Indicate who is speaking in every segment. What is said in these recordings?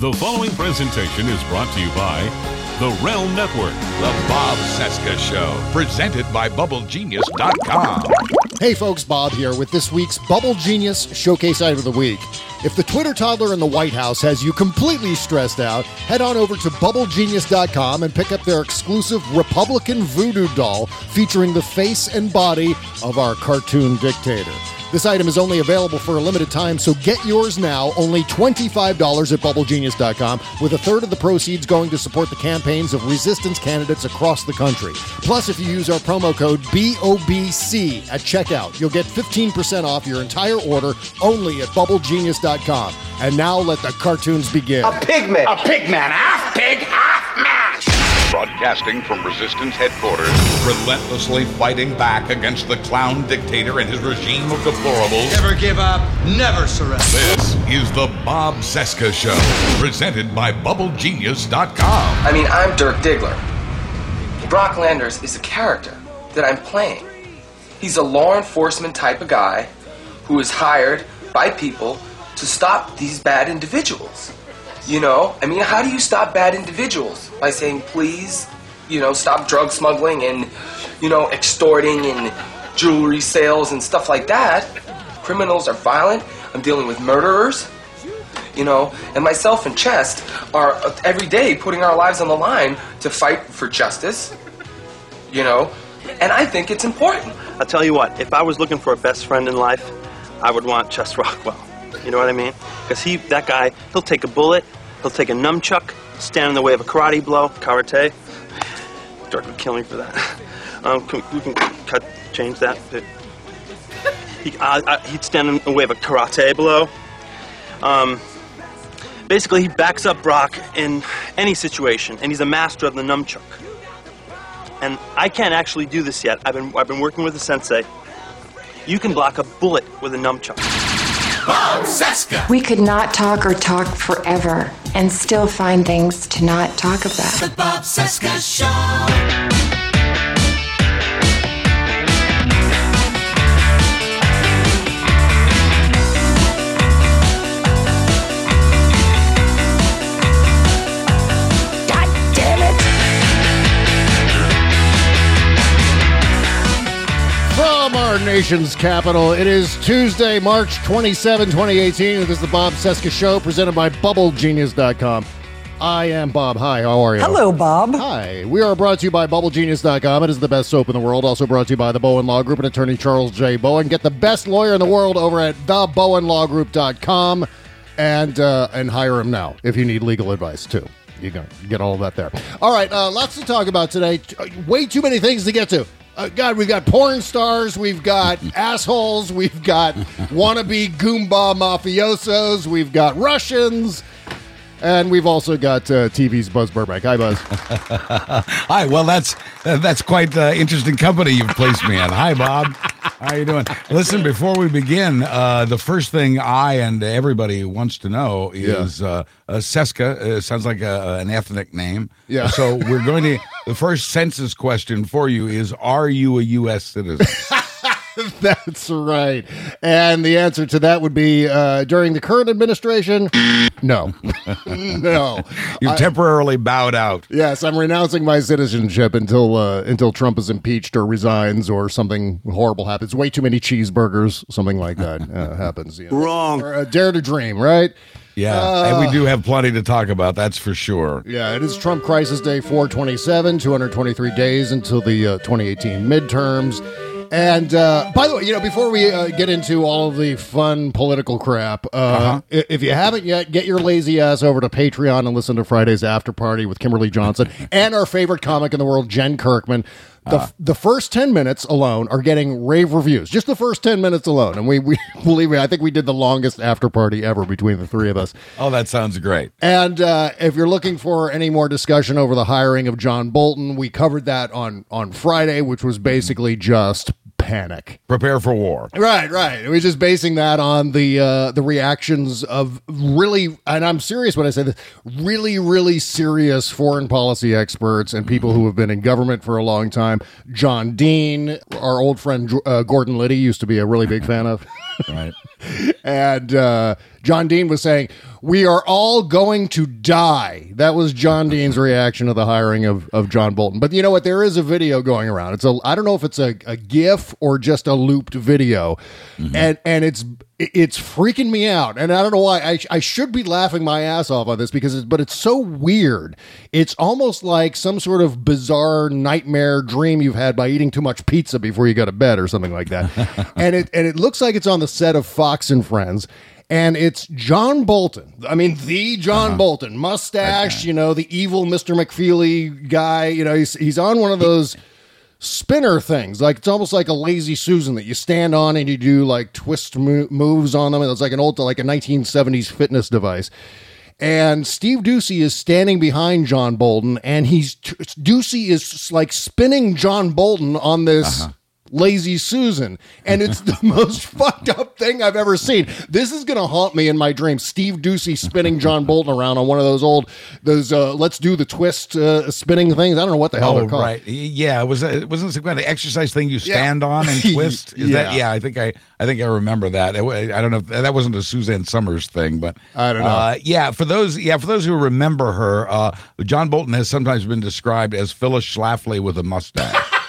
Speaker 1: The following presentation is brought to you by the Realm Network.
Speaker 2: The Bob Cesca Show, presented by BubbleGenius.com.
Speaker 3: Hey folks, Bob here with this week's Bubble Genius Showcase Item of the Week. If the Twitter toddler in the White House has you completely stressed out, head on over to BubbleGenius.com and pick up their exclusive Republican voodoo doll featuring the face and body of our cartoon dictator. This item is only available for a limited time, so get yours now, only $25 at BubbleGenius.com, with a third of the proceeds going to support the campaigns of resistance candidates across the country. Plus, if you use our promo code BOBC at checkout, you'll get 15% off your entire order only at BubbleGenius.com. And now let the cartoons begin.
Speaker 4: A pigman.
Speaker 5: A pigman, half pig, half man.
Speaker 2: Broadcasting from Resistance headquarters, relentlessly fighting back against the clown dictator and his regime of deplorables.
Speaker 5: Never give up, never surrender.
Speaker 2: This is the Bob Cesca Show, presented by BubbleGenius.com.
Speaker 4: I mean, I'm Dirk Diggler. Brock Landers is a character that I'm playing. He's a law enforcement type of guy who is hired by people to stop these bad individuals. You know, I mean, how do you stop bad individuals? By saying, please, you know, stop drug smuggling and, you know, extorting and jewelry sales and stuff like that. Criminals are violent. I'm dealing with murderers. You know, and myself and Chest are every day putting our lives on the line to fight for justice. You know, and I think it's important.
Speaker 6: I'll tell you what, if I was looking for a best friend in life, I would want Chest Rockwell. You know what I mean? Because he, that guy, he'll take a bullet, he'll take a nunchuck, stand in the way of a karate blow, karate. Dirk would kill me for that. Um, can, we can cut, change that. He, he'd stand in the way of a karate blow. Um, basically, he backs up Brock in any situation, and he's a master of the nunchuck. And I can't actually do this yet. I've been, I've been working with the sensei. You can block a bullet with a nunchuck.
Speaker 2: Bob Cesca.
Speaker 7: We could not talk or talk forever and still find things to not talk about.
Speaker 8: The Bob Cesca Show.
Speaker 3: Our nation's capital, it is Tuesday, March 27, 2018. This is the Bob Cesca Show presented by BubbleGenius.com. I am Bob. Hi, how are you?
Speaker 9: Hello, Bob.
Speaker 3: Hi. We are brought to you by BubbleGenius.com. It is the best soap in the world. Also brought to you by the Bowen Law Group and attorney Charles J. Bowen. Get the best lawyer in the world over at thebowenlawgroup.com and uh, and hire him now if you need legal advice too. You can get all that there. All right, uh, lots to talk about today. Uh, Way too many things to get to. Uh, God, we've got porn stars, we've got assholes, we've got wannabe Goomba mafiosos, we've got Russians, and we've also got uh, TV's Buzz Burbank. Hi, Buzz.
Speaker 10: Hi. Well, that's uh, that's quite uh, interesting company you've placed me in. Hi, Bob. How you doing? Listen, before we begin, uh, the first thing I and everybody wants to know is uh, uh, Cesca. Uh, sounds like a, an ethnic name.
Speaker 3: Yeah.
Speaker 10: So we're going to. The first census question for you is: Are you a U.S. citizen?
Speaker 3: That's right. And the answer to that would be uh, during the current administration, no. no.
Speaker 10: You've temporarily bowed out.
Speaker 3: Yes, I'm renouncing my citizenship until uh, until Trump is impeached or resigns or something horrible happens. Way too many cheeseburgers, something like that uh, happens. you know.
Speaker 10: Wrong.
Speaker 3: Or, uh, dare to dream, right?
Speaker 10: Yeah, and we do have plenty to talk about. That's for sure.
Speaker 3: Yeah, it is Trump Crisis Day 427, 223 days until the uh, 2018 midterms. And uh, by the way, you know, before we uh, get into all of the fun political crap, uh,
Speaker 10: Uh-huh.
Speaker 3: i- if you haven't yet, get your lazy ass over to Patreon and listen to Friday's After Party with Kimberly Johnson and our favorite comic in the world, Jen Kirkman. The,
Speaker 10: Uh.
Speaker 3: the first 10 minutes alone are getting rave reviews. Just the first 10 minutes alone. And we, we believe me, I think we did the longest after party ever between the three of us.
Speaker 10: Oh, that sounds great.
Speaker 3: And uh, if you're looking for any more discussion over the hiring of John Bolton, we covered that on on Friday, which was basically just panic.
Speaker 10: Prepare for war.
Speaker 3: Right, right. We're just basing that on the uh, the reactions of really, and I'm serious when I say this, really, really serious foreign policy experts and people who have been in government for a long time. John Dean, our old friend uh, Gordon Liddy, used to be a really big fan of.
Speaker 10: Right.
Speaker 3: and uh, John Dean was saying, "We are all going to die." That was John Dean's reaction to the hiring of, of John Bolton. But you know what? There is a video going around. It's a I don't know if it's a, a GIF or just a looped video, mm-hmm. and and it's it's freaking me out. And I don't know why. I I should be laughing my ass off on this because it's but it's so weird. It's almost like some sort of bizarre nightmare dream you've had by eating too much pizza before you go to bed or something like that. and it and it looks like it's on the set of Fox and Friends. And it's John Bolton. I mean, the John uh-huh. Bolton, mustache, you know, the evil Mr. McFeely guy. You know, he's, he's on one of those spinner things. Like it's almost like a lazy Susan that you stand on and you do like twist mo- moves on them. It's like an old, like a 1970s fitness device. And Steve Doocy is standing behind John Bolton, and he's Doocy is like spinning John Bolton on this. Uh-huh. Lazy Susan, and it's the most fucked up thing I've ever seen. This is gonna haunt me in my dreams. Steve Doocy spinning John Bolton around on one of those old, those uh, let's do the twist uh, spinning things. I don't know what the hell
Speaker 10: Oh,
Speaker 3: they're called.
Speaker 10: right. Yeah, it was it wasn't some kind of exercise thing you stand on and twist. Is that
Speaker 3: Yeah.
Speaker 10: yeah? I think I I think I remember that. I don't know. If, that wasn't a Suzanne Somers thing, but
Speaker 3: I don't know.
Speaker 10: Uh, yeah, for those yeah for those who remember her, uh, John Bolton has sometimes been described as Phyllis Schlafly with a mustache.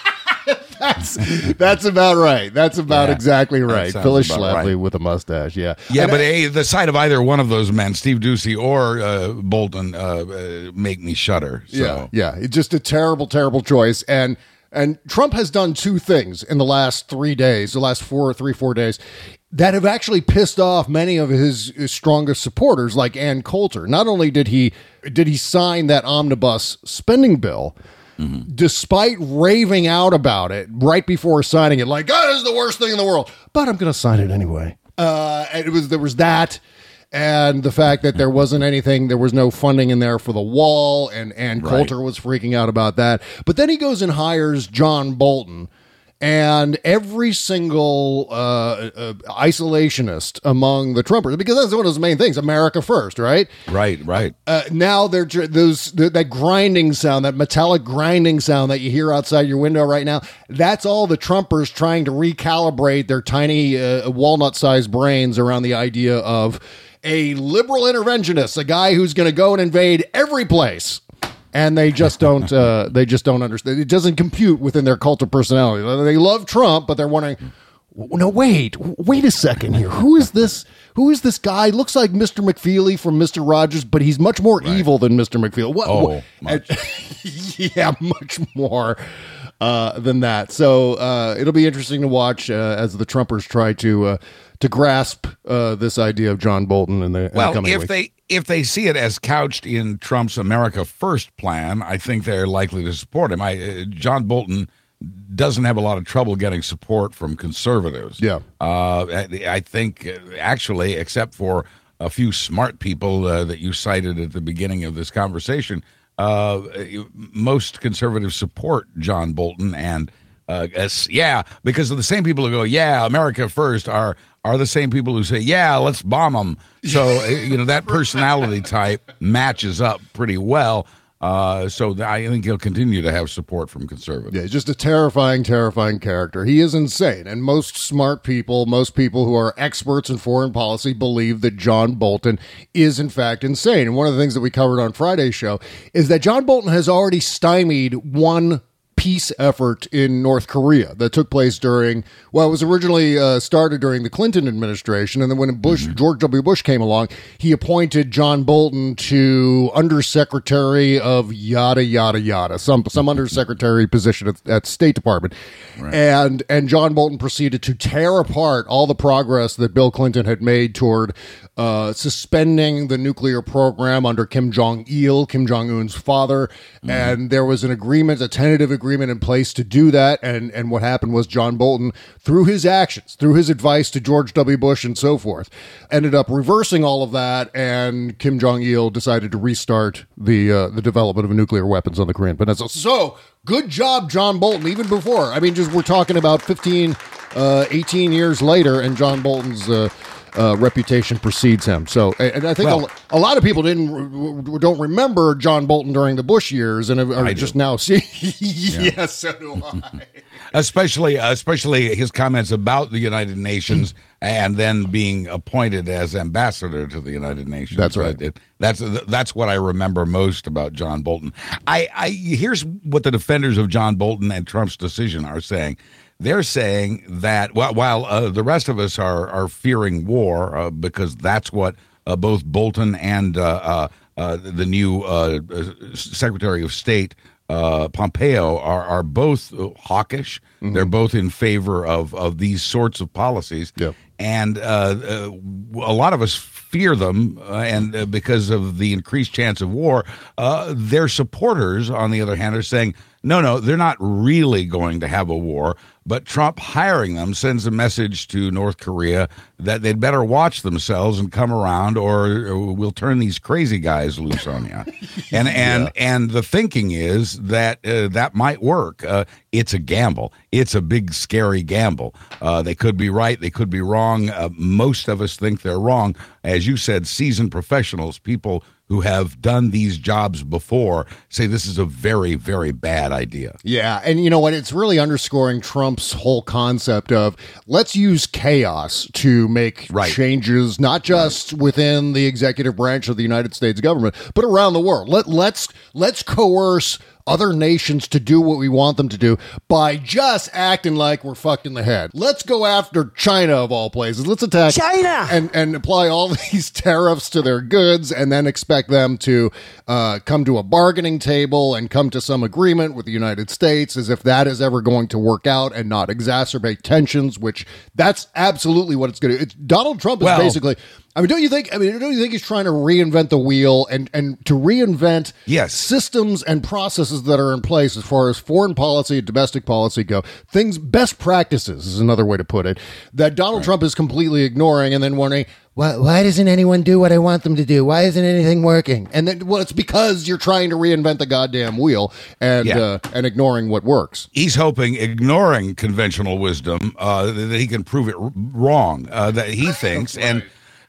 Speaker 3: That's that's about right. That's about
Speaker 10: Yeah,
Speaker 3: exactly right. Phyllis Schlafly
Speaker 10: right.
Speaker 3: with a mustache. Yeah,
Speaker 10: Yeah,
Speaker 3: And
Speaker 10: but
Speaker 3: I-
Speaker 10: the sight of either one of those men, Steve Doocy or uh, Bolton, uh, uh, make me shudder. So.
Speaker 3: Yeah, yeah. It's just a terrible, terrible choice. And and Trump has done two things in the last three days, the last four, three, four days, that have actually pissed off many of his, his strongest supporters, like Ann Coulter. Not only did he did he sign that omnibus spending bill. Despite raving out about it right before signing it, like, "God, this is the worst thing in the world," but I'm going to sign it anyway. Uh, and it was there was that, and the fact that there wasn't anything, there was no funding in there for the wall, and and Coulter was freaking out about that. But then he goes and hires John Bolton, and every single uh, uh, isolationist among the Trumpers, because that's one of those main things: America first, right?
Speaker 10: Right, right.
Speaker 3: Uh, now they're those that grinding sound, that metallic grinding sound that you hear outside your window right now. That's all the Trumpers trying to recalibrate their tiny uh, walnut-sized brains around the idea of a liberal interventionist, a guy who's going to go and invade every place. And they just don't. Uh, they just don't understand. It doesn't compute within their cult of personality. They love Trump, but they're wondering, no, wait, wait a second here. Who is this? Who is this guy? Looks like Mr. McFeely from Mr. Rogers, but he's much more evil than Mr. McFeely. What?
Speaker 10: Oh,
Speaker 3: what-
Speaker 10: much.
Speaker 3: yeah, much more uh, than that. So uh, it'll be interesting to watch uh, as the Trumpers try to uh, to grasp uh, this idea of John Bolton in the, the
Speaker 10: Well,
Speaker 3: coming
Speaker 10: if
Speaker 3: weeks.
Speaker 10: they if they see it as couched in Trump's America First plan, I think they're likely to support him. I uh, John Bolton doesn't have a lot of trouble getting support from conservatives.
Speaker 3: Yeah.
Speaker 10: uh, I, I think uh, actually, except for a few smart people uh, that you cited at the beginning of this conversation, uh, most conservatives support John Bolton and. Uh, as, yeah, because of the same people who go, yeah, America first are are the same people who say, yeah, let's bomb them. So uh, you know that personality type matches up pretty well. Uh, so th- I think he'll continue to have support from conservatives.
Speaker 3: Yeah, he's just a terrifying, terrifying character. He is insane. And most smart people, most people who are experts in foreign policy believe that John Bolton is, in fact, insane. And one of the things that we covered on Friday's show is that John Bolton has already stymied one peace effort in North Korea that took place during, well, it was originally uh, started during the Clinton administration. And then when Bush, George W. Bush came along, he appointed John Bolton to undersecretary of yada, yada, yada, some, some undersecretary position at, at State Department. And, and John Bolton proceeded to tear apart all the progress that Bill Clinton had made toward uh, suspending the nuclear program under Kim Jong il, Kim Jong un's father. And there was an agreement, a tentative agreement in place to do that. And, and what happened was John Bolton, through his actions, through his advice to George W. Bush and so forth, ended up reversing all of that. And Kim Jong il decided to restart the, uh, the development of nuclear weapons on the Korean Peninsula. So good job, John Bolton, even before. I mean, just we're talking about 15, uh, 18 years later, and John Bolton's. Uh, uh, reputation precedes him. So, and I think
Speaker 10: Well-
Speaker 3: a, a lot of people didn't don't remember John Bolton during the Bush years, and are
Speaker 10: I
Speaker 3: just
Speaker 10: do.
Speaker 3: now see. yes, so do I.
Speaker 10: especially especially his comments about the United Nations and then being appointed as ambassador to the United Nations.
Speaker 3: That's right.
Speaker 10: It- that's that's what I remember most about John Bolton. I, I here's what the defenders of John Bolton and Trump's decision are saying. They're saying that while, while uh, the rest of us are are fearing war uh, because that's what uh, both Bolton and uh, uh, uh, the new uh, uh, Secretary of State uh, Pompeo are are both hawkish. They're both in favor of of these sorts of policies,
Speaker 3: Yep.
Speaker 10: and uh, uh, a lot of us fear them, uh, and uh, because of the increased chance of war, uh, their supporters, on the other hand, are saying. No, no, they're not really going to have a war. But Trump hiring them sends a message to North Korea that they'd better watch themselves and come around, or, or we'll turn these crazy guys loose on you. And and and the thinking is that uh, that might work. Uh, it's a gamble. It's a big, scary gamble. Uh, they could be right. They could be wrong. Uh, most of us think they're wrong. As you said, seasoned professionals, people who have done these jobs before, say this is a very, very bad idea.
Speaker 3: Yeah, and you know what? It's really underscoring Trump's whole concept of let's use chaos to make
Speaker 10: Right.
Speaker 3: changes, not just within the executive branch of the United States government, but around the world. Let let's let's coerce other nations to do what we want them to do by just acting like we're fucked in the head. Let's go after China of all places. Let's attack
Speaker 9: China!
Speaker 3: and and apply all these tariffs to their goods and then expect them to uh, come to a bargaining table and come to some agreement with the United States as if that is ever going to work out and not exacerbate tensions, which that's absolutely what it's going to do. Donald Trump is
Speaker 10: Well-
Speaker 3: basically. I mean, don't you think? I mean, don't you think he's trying to reinvent the wheel and and to reinvent
Speaker 10: Yes.
Speaker 3: systems and processes that are in place as far as foreign policy and domestic policy go? Things, best practices is another way to put it. That Donald Trump is completely ignoring and then wondering. Why, why doesn't anyone do what I want them to do? Why isn't anything working? And then, well, it's because you're trying to reinvent the goddamn wheel and
Speaker 10: Yeah.
Speaker 3: uh, and ignoring what works.
Speaker 10: he's hoping, ignoring conventional wisdom, uh, that he can prove it r- wrong. Uh, that he thinks, and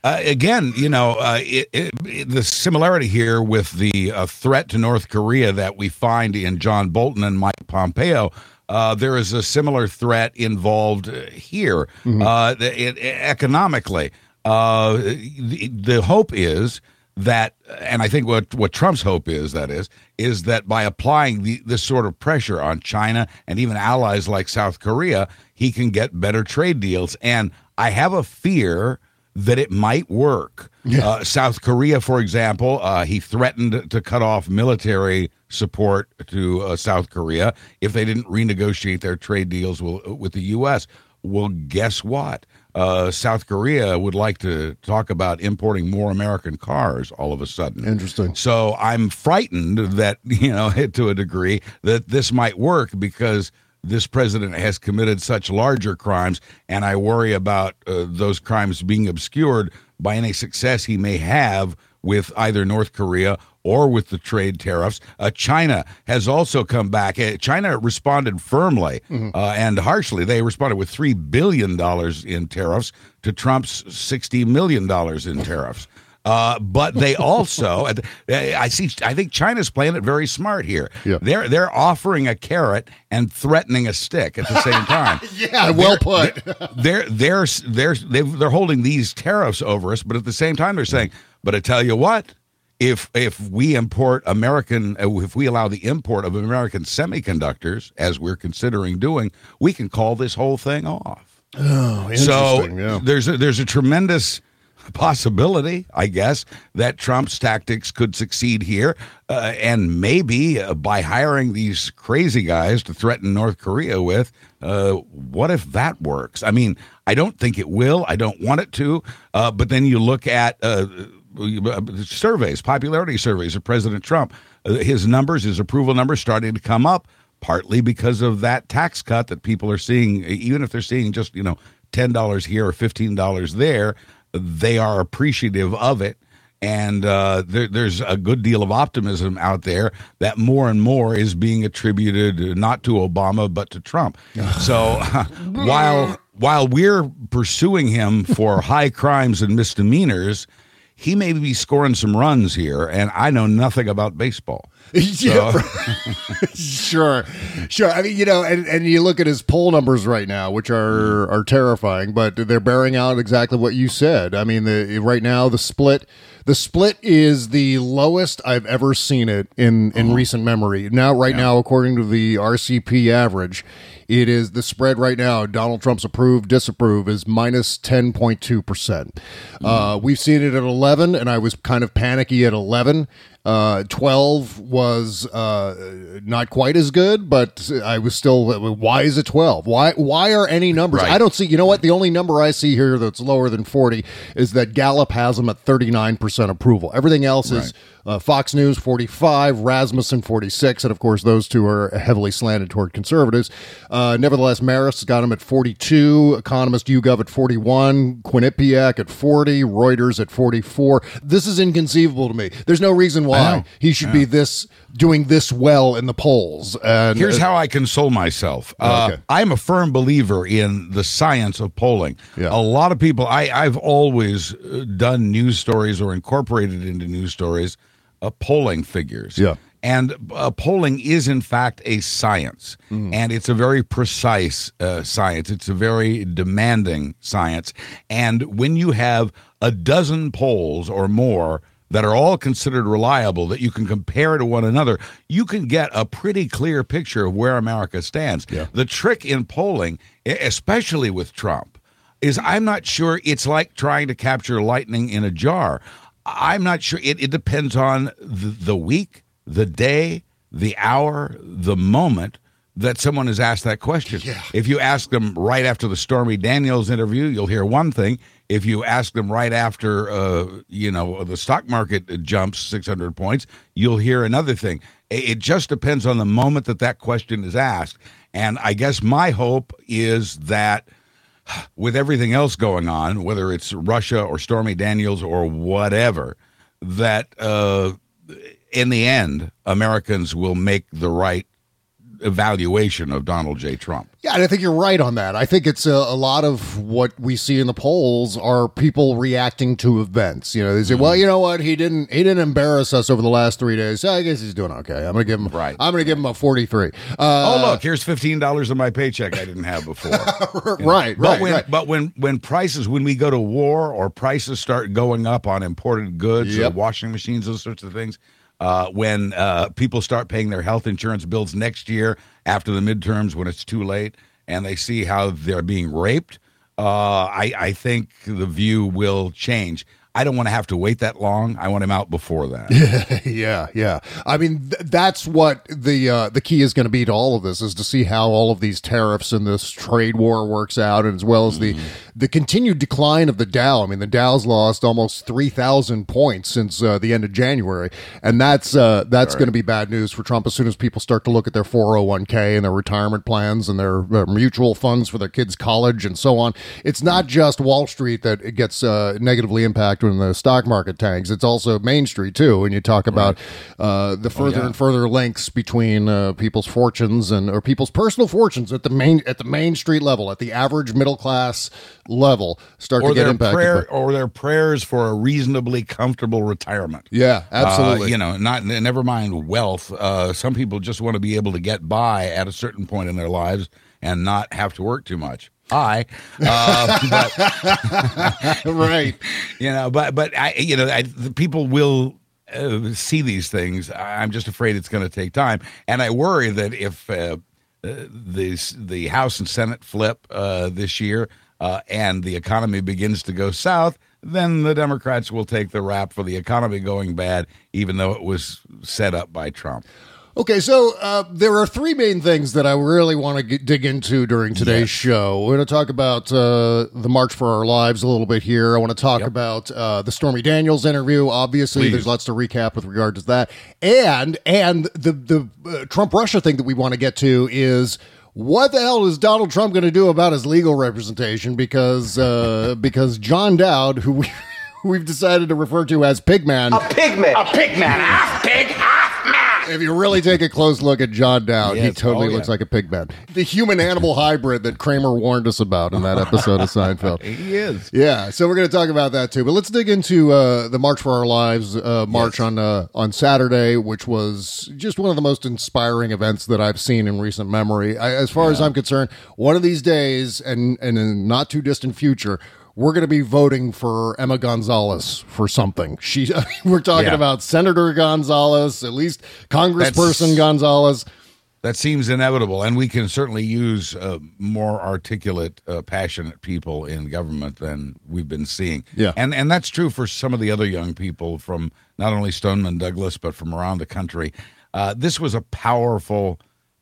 Speaker 10: uh, again, you know, uh, it, it, it- the similarity here with the uh, threat to North Korea that we find in John Bolton and Mike Pompeo. Uh, there is a similar threat involved uh, here, uh, the- it, economically. Uh, the, the hope is that, and I think what what Trump's hope is that is is that by applying the, this sort of pressure on China and even allies like South Korea, he can get better trade deals. And I have a fear that it might work. Uh, South Korea, for example, uh, he threatened to cut off military support to uh, South Korea if they didn't renegotiate their trade deals with, with the U.S. Well, guess what? Uh, South Korea would like to talk about importing more American cars all of a sudden.
Speaker 3: Interesting.
Speaker 10: So I'm frightened that, you know, to a degree, that this might work because this president has committed such larger crimes, and I worry about uh, those crimes being obscured by any success he may have with either North Korea or with the trade tariffs. Uh, China has also come back. Uh, China responded firmly uh, and harshly. They responded with $3 billion in tariffs to Trump's $60 million in tariffs. Uh, but they also, I see. I think China's playing it very smart here.
Speaker 3: Yeah.
Speaker 10: They're they're offering a carrot and threatening a stick at the same time.
Speaker 3: Yeah, well put.
Speaker 10: they're they're they're they've, they're holding these tariffs over us, but at the same time they're saying, "But I tell you what." If if we import American, if we allow the import of American semiconductors, as we're considering doing, we can call this whole thing off.
Speaker 3: Oh,
Speaker 10: So
Speaker 3: interesting. yeah.
Speaker 10: there's a, there's a tremendous possibility, I guess, that Trump's tactics could succeed here, uh, and maybe uh, by hiring these crazy guys to threaten North Korea with. Uh, what if that works? I mean, I don't think it will. I don't want it to. Uh, but then you look at uh, surveys, popularity surveys of President Trump. Uh, his numbers, his approval numbers, starting to come up partly because of that tax cut that people are seeing, even if they're seeing just, you know, $10 here or $15 there, they are appreciative of it. And uh, there, there's a good deal of optimism out there that more and more is being attributed not to Obama but to Trump. so while while we're pursuing him for high crimes and misdemeanors, he may be scoring some runs here, and I know nothing about baseball.
Speaker 3: yeah, sure, sure. I mean, you know, and, and you look at his poll numbers right now, which are mm. are terrifying, but they're bearing out exactly what you said. I mean, the right now the split the split is the lowest I've ever seen it in in uh-huh. recent memory. Now, right now, according to the RCP average, it is the spread right now. Donald Trump's approve, disapprove is minus ten point two percent. Mm. Uh, we've seen it at eleven, and I was kind of panicky at eleven. Uh, 12 was uh, not quite as good, but I was still. Why is it 12? Why why are any numbers?
Speaker 10: Right.
Speaker 3: I don't see. You know what? The only number I see here that's lower than 40 is that Gallup has them at 39 percent approval. Everything else is uh, Fox News 45, Rasmussen 46, and of course those two are heavily slanted toward conservatives. Uh, nevertheless, Marist got them at 42, Economist YouGov at 41, Quinnipiac at 40, Reuters at 44. This is inconceivable to me. There's no reason
Speaker 10: I
Speaker 3: why he should be this doing this well in the polls. And
Speaker 10: Here's how I console myself. Uh,
Speaker 3: Okay.
Speaker 10: I'm a firm believer in the science of polling.
Speaker 3: Yeah.
Speaker 10: A lot of people, I, I've always uh, done news stories or incorporated into news stories uh, polling figures.
Speaker 3: Yeah.
Speaker 10: And uh, polling is, in fact, a science.
Speaker 3: Mm.
Speaker 10: And it's a very precise uh, science. It's a very demanding science. And when you have a dozen polls or more that are all considered reliable, that you can compare to one another, you can get a pretty clear picture of where America stands.
Speaker 3: Yeah.
Speaker 10: The trick in polling, especially with Trump, is I'm not sure it's like trying to capture lightning in a jar. I'm not sure. It, it depends on the, the week, the day, the hour, the moment that someone has asked that question. If you ask them right after the Stormy Daniels interview, you'll hear one thing. If you ask them right after, uh, you know, the stock market jumps 600 points, you'll hear another thing. It just depends on the moment that that question is asked. And I guess my hope is that with everything else going on, whether it's Russia or Stormy Daniels or whatever, that uh, in the end, Americans will make the right evaluation of Donald J. Trump.
Speaker 3: Yeah, and I think you're right on that. I think it's a, a lot of what we see in the polls are people reacting to events. You know, they say,
Speaker 10: Mm-hmm.
Speaker 3: "Well, you know what? He didn't. He didn't embarrass us over the last three days. So I guess he's doing okay. I'm going to give him.
Speaker 10: Right.
Speaker 3: I'm going to give him a 43. Uh,
Speaker 10: oh, look, here's fifteen dollars of my paycheck I didn't have before.
Speaker 3: right,
Speaker 10: But
Speaker 3: right,
Speaker 10: when
Speaker 3: right.
Speaker 10: but when when prices when we go to war or prices start going up on imported goods,
Speaker 3: Yep.
Speaker 10: or washing machines, those sorts of things, uh, when uh, people start paying their health insurance bills next year after the midterms when it's too late, and they see how they're being raped, uh, I I think the view will change. I don't want to have to wait that long. I want him out before that.
Speaker 3: yeah, yeah. yeah. I mean, th- that's what the uh, the key is going to be to all of this is to see how all of these tariffs and this trade war works out, and as well as the the continued decline of the Dow. I mean, the Dow's lost almost three thousand points since uh, the end of January, and that's uh, that's going to be bad news for Trump as soon as people start to look at their four hundred one k and their retirement plans and their, uh mutual funds for their kids' college and so on. It's not just Wall Street that it gets uh, negatively impacted when the stock market tanks. It's also Main Street too. When you talk about uh, the further
Speaker 10: yeah.
Speaker 3: and further links between uh, people's fortunes and or people's personal fortunes at the main at the Main Street level, at the average middle class level, start
Speaker 10: or
Speaker 3: to get impacted.
Speaker 10: prayer, or their prayers for a reasonably comfortable retirement.
Speaker 3: yeah, absolutely.
Speaker 10: Uh, you know, not never mind wealth. Uh, some people just want to be able to get by at a certain point in their lives and not have to work too much. I, uh, but
Speaker 3: right.
Speaker 10: you know, but but I, you know, I, the people will uh, see these things. I'm just afraid it's going to take time, and I worry that if uh, uh, the the House and Senate flip uh, this year uh, and the economy begins to go south, then the Democrats will take the rap for the economy going bad, even though it was set up by Trump.
Speaker 3: Okay, so uh, there are three main things that I really want to get, dig into during today's show. We're going to talk about uh, the March for Our Lives a little bit here. I want to talk about uh, the Stormy Daniels interview. Obviously,
Speaker 10: Please.
Speaker 3: there's lots to recap with regard to that, and and the the uh, Trump Russia thing that we want to get to is. What the hell is Donald Trump going to do about his legal representation? Because uh, because John Dowd, who we, we've decided to refer to as Pigman, a
Speaker 5: Pigman. A pigman. a pig, half man.
Speaker 3: If you really take a close look at John Dowd, he totally
Speaker 10: Oh, yeah.
Speaker 3: looks like a pig man. The human animal hybrid that Kramer warned us about in that episode of Seinfeld.
Speaker 10: He is.
Speaker 3: Yeah, so we're going to talk about that too. But let's dig into uh, the March for Our Lives uh, march on uh, on Saturday, which was just one of the most inspiring events that I've seen in recent memory. I, as far as I'm concerned, one of these days, and and in a not too distant future. We're going to be voting for Emma Gonzalez for something. She, we're talking
Speaker 10: Yeah.
Speaker 3: about Senator Gonzalez, at least Congressperson
Speaker 10: That's-
Speaker 3: Gonzalez.
Speaker 10: That seems inevitable, and we can certainly use uh, more articulate, uh, passionate people in government than we've been seeing.
Speaker 3: Yeah.
Speaker 10: and and that's true for some of the other young people from not only Stoneman Douglas but from around the country. Uh, this was a powerful,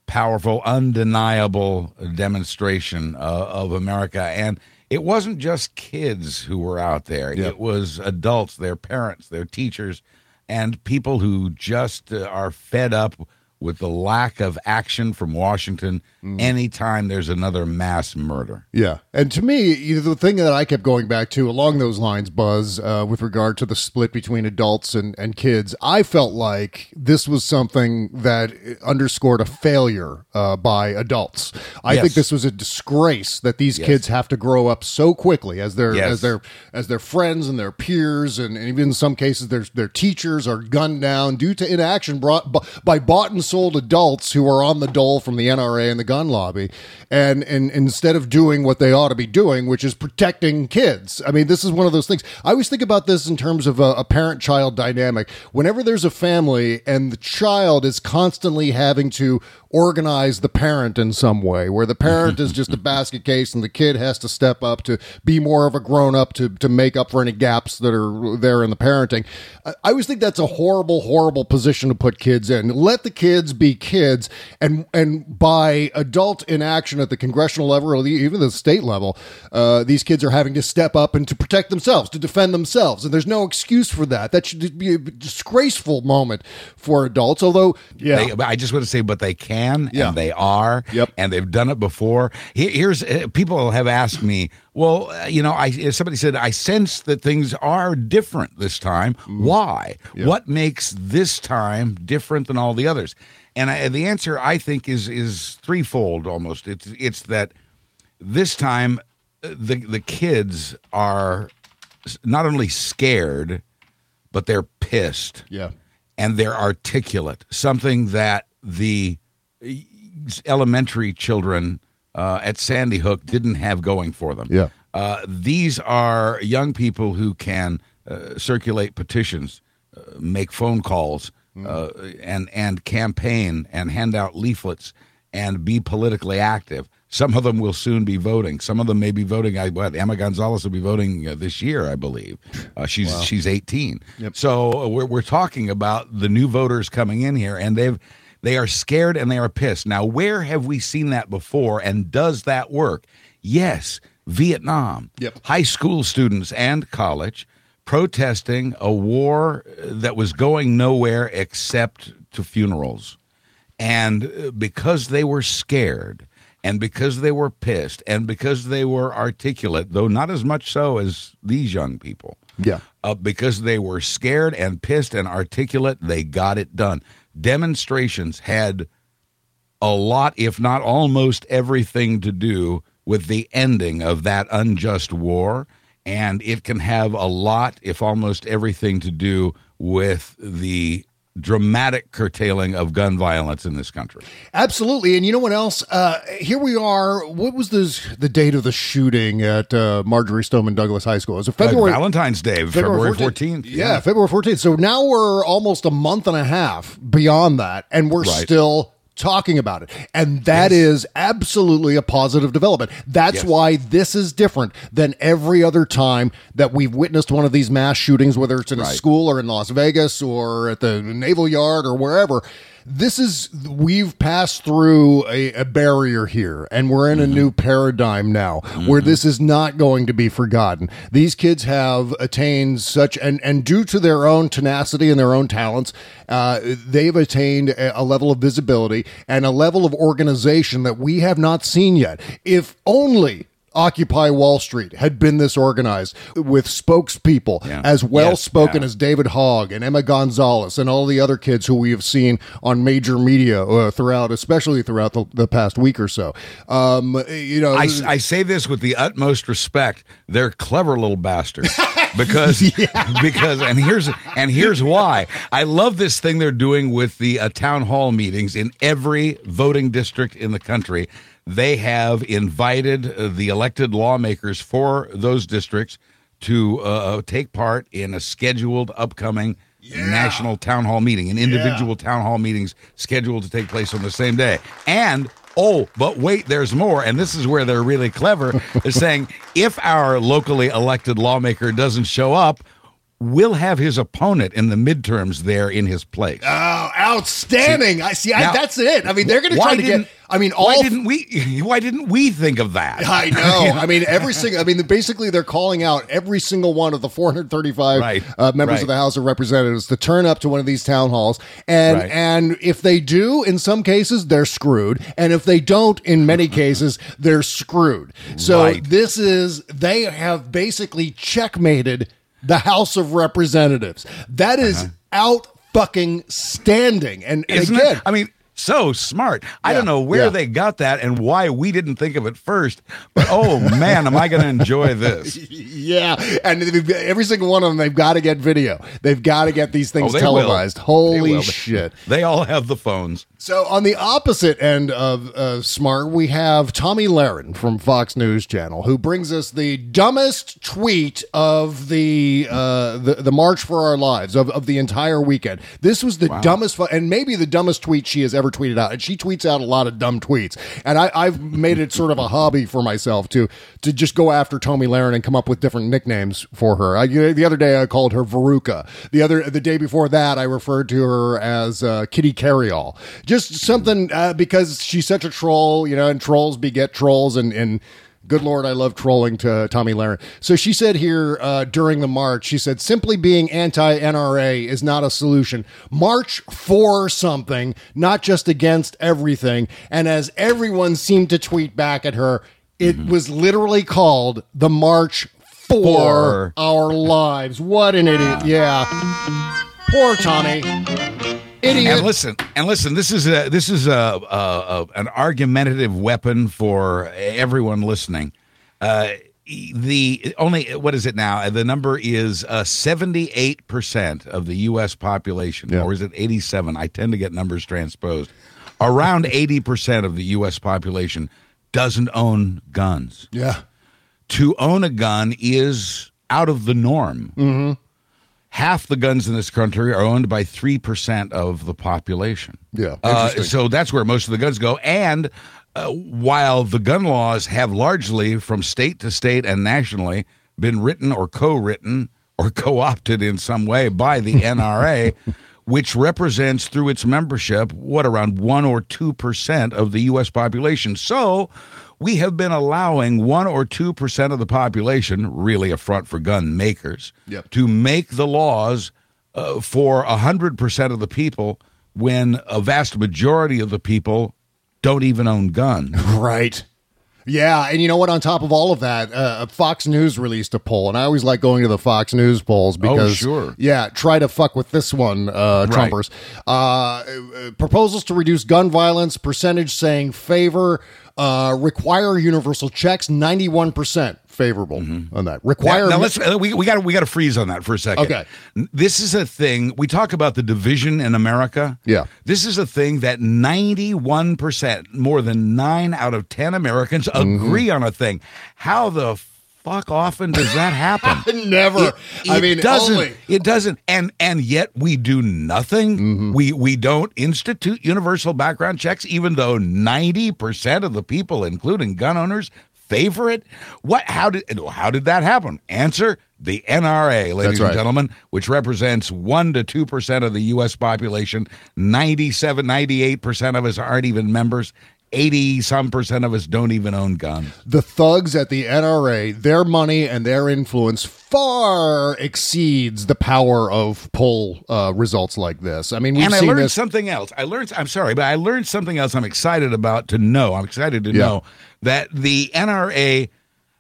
Speaker 10: powerful, undeniable demonstration uh, of America, and it wasn't just kids who were out there.
Speaker 3: Yeah.
Speaker 10: It was adults, their parents, their teachers, and people who just uh, are fed up with the lack of action from Washington anytime there's another mass murder.
Speaker 3: Yeah. And to me, you know, the thing that I kept going back to along those lines, Buzz, uh, with regard to the split between adults and, and kids, I felt like this was something that underscored a failure uh, by adults. I
Speaker 10: Yes.
Speaker 3: think this was a disgrace that these
Speaker 10: Yes.
Speaker 3: kids have to grow up so quickly as their
Speaker 10: Yes.
Speaker 3: as their as their friends and their peers and, and even in some cases their their teachers are gunned down due to inaction brought b- by bought and sold adults who are on the dole from the NRA and the gun lobby and and instead of doing what they ought to be doing which is protecting kids. I mean this is one of those things. I always think about this in terms of a, a parent child dynamic. Whenever there's a family and the child is constantly having to organize the parent in some way where the parent is just a basket case and the kid has to step up to be more of a grown up to to make up for any gaps that are there in the parenting I, I always think that's a horrible horrible position to put kids in. Let the kids be kids and and by adult inaction at the congressional level or the, even the state level uh, these kids are having to step up and to protect themselves to defend themselves and there's no excuse for that that should be a disgraceful moment for adults although yeah
Speaker 10: They, I just want to say, but they can,
Speaker 3: Yeah.
Speaker 10: and they are,
Speaker 3: Yep.
Speaker 10: and they've done it before. Here's uh, people have asked me, well, uh, you know, I somebody said I sense that things are different this time.
Speaker 3: Mm-hmm.
Speaker 10: Why? What makes this time different than all the others? And I, the answer I think is is threefold almost. It's it's that this time uh, the the kids are not only scared, but they're pissed
Speaker 3: yeah
Speaker 10: and they're articulate, something that the elementary children uh, at Sandy Hook didn't have going for them.
Speaker 3: Yeah.
Speaker 10: Uh, these are young people who can uh, circulate petitions, uh, make phone calls, uh, and and campaign and hand out leaflets and be politically active. Some of them will soon be voting. Some of them may be voting. I what Emma Gonzalez will be voting uh, this year, I believe. Uh, she's she's 18. So uh, we're we're talking about the new voters coming in here, and they've they are scared and they are pissed. Now, where have we seen that before, and does that work? Yes, Vietnam.
Speaker 3: Yep.
Speaker 10: High school students and college protesting a war that was going nowhere except to funerals. And uh, because they were scared, and because they were pissed, and because they were articulate, though not as much so as these young people,
Speaker 3: yeah
Speaker 10: uh, because they were scared and pissed and articulate, they got it done. Demonstrations had a lot, if not almost everything to do with the ending of that unjust war. And it can have a lot, if almost everything, to do with the dramatic curtailing of gun violence in this country.
Speaker 3: Absolutely, and you know what else? Uh, here we are. What was this, the date of the shooting at uh, Marjory Stoneman Douglas High School? It was it February
Speaker 10: Uh, Valentine's Day, February 14th.
Speaker 3: Yeah, February 14th. So now we're almost a month and a half beyond that, and we're
Speaker 10: Right.
Speaker 3: still talking about it. And that is absolutely a positive development. That's
Speaker 10: Yes.
Speaker 3: why this is different than every other time that we've witnessed one of these mass shootings, whether it's in a school or in Las Vegas or at the Naval Yard or wherever. This is, we've passed through a, a barrier here, and we're in a new paradigm now where this is not going to be forgotten. These kids have attained such, and, and due to their own tenacity and their own talents, uh, they've attained a, a level of visibility and a level of organization that we have not seen yet. If only Occupy Wall Street had been this organized with spokespeople
Speaker 10: Yeah.
Speaker 3: as well
Speaker 10: Yes,
Speaker 3: spoken
Speaker 10: yeah.
Speaker 3: as David Hogg and Emma Gonzalez and all the other kids who we have seen on major media uh, throughout, especially throughout the, the past week or so. Um, you know,
Speaker 10: I, I say this with the utmost respect. They're clever little bastards because because and here's and here's why. I love this thing they're doing with the uh, town hall meetings in every voting district in the country. They have invited uh, the elected lawmakers for those districts to uh, take part in a scheduled upcoming national town hall meeting, an individual town hall meetings scheduled to take place on the same day. And oh, but wait, there's more. And this is where they're really clever. They're saying if our locally elected lawmaker doesn't show up, we'll have his opponent in the midterms there in his place.
Speaker 3: Oh, outstanding! I see. I, that's it. I mean, they're going to try to get. I mean, all
Speaker 10: why didn't we? Why didn't we think of that?
Speaker 3: I know. I mean, every single. I mean, basically, they're calling out every single one of the 435
Speaker 10: Right.
Speaker 3: uh, members
Speaker 10: Right.
Speaker 3: of the House of Representatives to turn up to one of these town halls, and
Speaker 10: Right.
Speaker 3: and if they do, in some cases, they're screwed, and if they don't, in many cases, they're screwed. So this is they have basically checkmated the House of Representatives. That is uh-huh. out fucking standing, and, and again,
Speaker 10: it? I mean, so smart. I
Speaker 3: Yeah,
Speaker 10: don't know where
Speaker 3: yeah.
Speaker 10: they got that and why we didn't think of it first. But oh man, am I going to enjoy this?
Speaker 3: Yeah, and every single one of them, they've got to get video. They've got to get these things
Speaker 10: Oh, they will.
Speaker 3: televised.
Speaker 10: They
Speaker 3: Holy shit!
Speaker 10: They all have the phones.
Speaker 3: So on the opposite end of uh, smart, we have Tomi Lahren from Fox News Channel, who brings us the dumbest tweet of the uh, the, the March for Our Lives of, of the entire weekend. This was the dumbest, fu- and maybe the dumbest tweet she has ever tweeted out. And she tweets out a lot of dumb tweets, and I, I've made it sort of a hobby for myself to to just go after Tomi Lahren and come up with different nicknames for her. I, the other day I called her Veruca. The other the day before that I referred to her as uh, Kitty Carryall. Just something uh, because she's such a troll, you know, and trolls beget trolls, and and. Good Lord, I love trolling to Tomi Lahren. So she said here uh, during the march, she said, simply being anti NRA is not a solution. March for something, not just against everything. And as everyone seemed to tweet back at her, it was literally called the March for,
Speaker 10: For.
Speaker 3: Our Lives. What an idiot. Yeah. Poor Tomi. Idiot.
Speaker 10: And listen, and listen. This is a this is a, a, a an argumentative weapon for everyone listening. Uh, the only what is it now? The number is seventy eight percent of the U.S. population,
Speaker 3: Yeah.
Speaker 10: or is it eighty seven? I tend to get numbers transposed. Around eighty percent of the U.S. population doesn't own guns.
Speaker 3: yeah.
Speaker 10: To own a gun is out of the norm.
Speaker 3: Mm-hmm.
Speaker 10: Half the guns in this country are owned by three percent of the population.
Speaker 3: Yeah.
Speaker 10: Uh, so that's where most of the guns go. And uh, while the gun laws have largely, from state to state and nationally, been written or co written or co opted in some way by the NRA, which represents through its membership, what, around 1 or 2% of the U.S. population. So we have been allowing 1 or 2% of the population, really a front for gun makers,
Speaker 3: Yep.
Speaker 10: to make the laws uh, for 100% of the people when a vast majority of the people don't even own guns.
Speaker 3: Right. Yeah, and you know what? On top of all of that, uh, Fox News released a poll, and I always like going to the Fox News polls because,
Speaker 10: sure.
Speaker 3: yeah, try to fuck with this one, uh. Trumpers. Uh, uh, proposals to reduce gun violence percentage saying favor, uh, require universal checks, ninety-one percent favorable on that. Require
Speaker 10: Now, now let's uh, we we got we got to freeze on that for a second.
Speaker 3: Okay.
Speaker 10: This is a thing we talk about the division in America.
Speaker 3: Yeah.
Speaker 10: This is a thing that 91% more than 9 out of 10 Americans
Speaker 3: Mm-hmm.
Speaker 10: agree on a thing. How the fuck often does that happen?
Speaker 3: never.
Speaker 10: It,
Speaker 3: I
Speaker 10: it
Speaker 3: mean,
Speaker 10: doesn't.
Speaker 3: only-
Speaker 10: It doesn't. And and yet we do nothing.
Speaker 3: Mm-hmm.
Speaker 10: We we don't institute universal background checks, even though ninety percent of the people, including gun owners, favor it. What? How did how did that happen? Answer: the NRA, ladies
Speaker 3: right.
Speaker 10: and gentlemen, which represents one to two percent of the U.S. population. 97, 98 percent of us aren't even members. 80 some percent of us don't even own guns.
Speaker 3: the thugs at the NRA, their money and their influence far exceeds the power of poll uh, results like this. I mean, we've
Speaker 10: and I
Speaker 3: seen
Speaker 10: learned
Speaker 3: this.
Speaker 10: something else. I learned. I'm sorry, but I learned something else. I'm excited about to know. I'm excited to
Speaker 3: Yeah.
Speaker 10: know that the NRA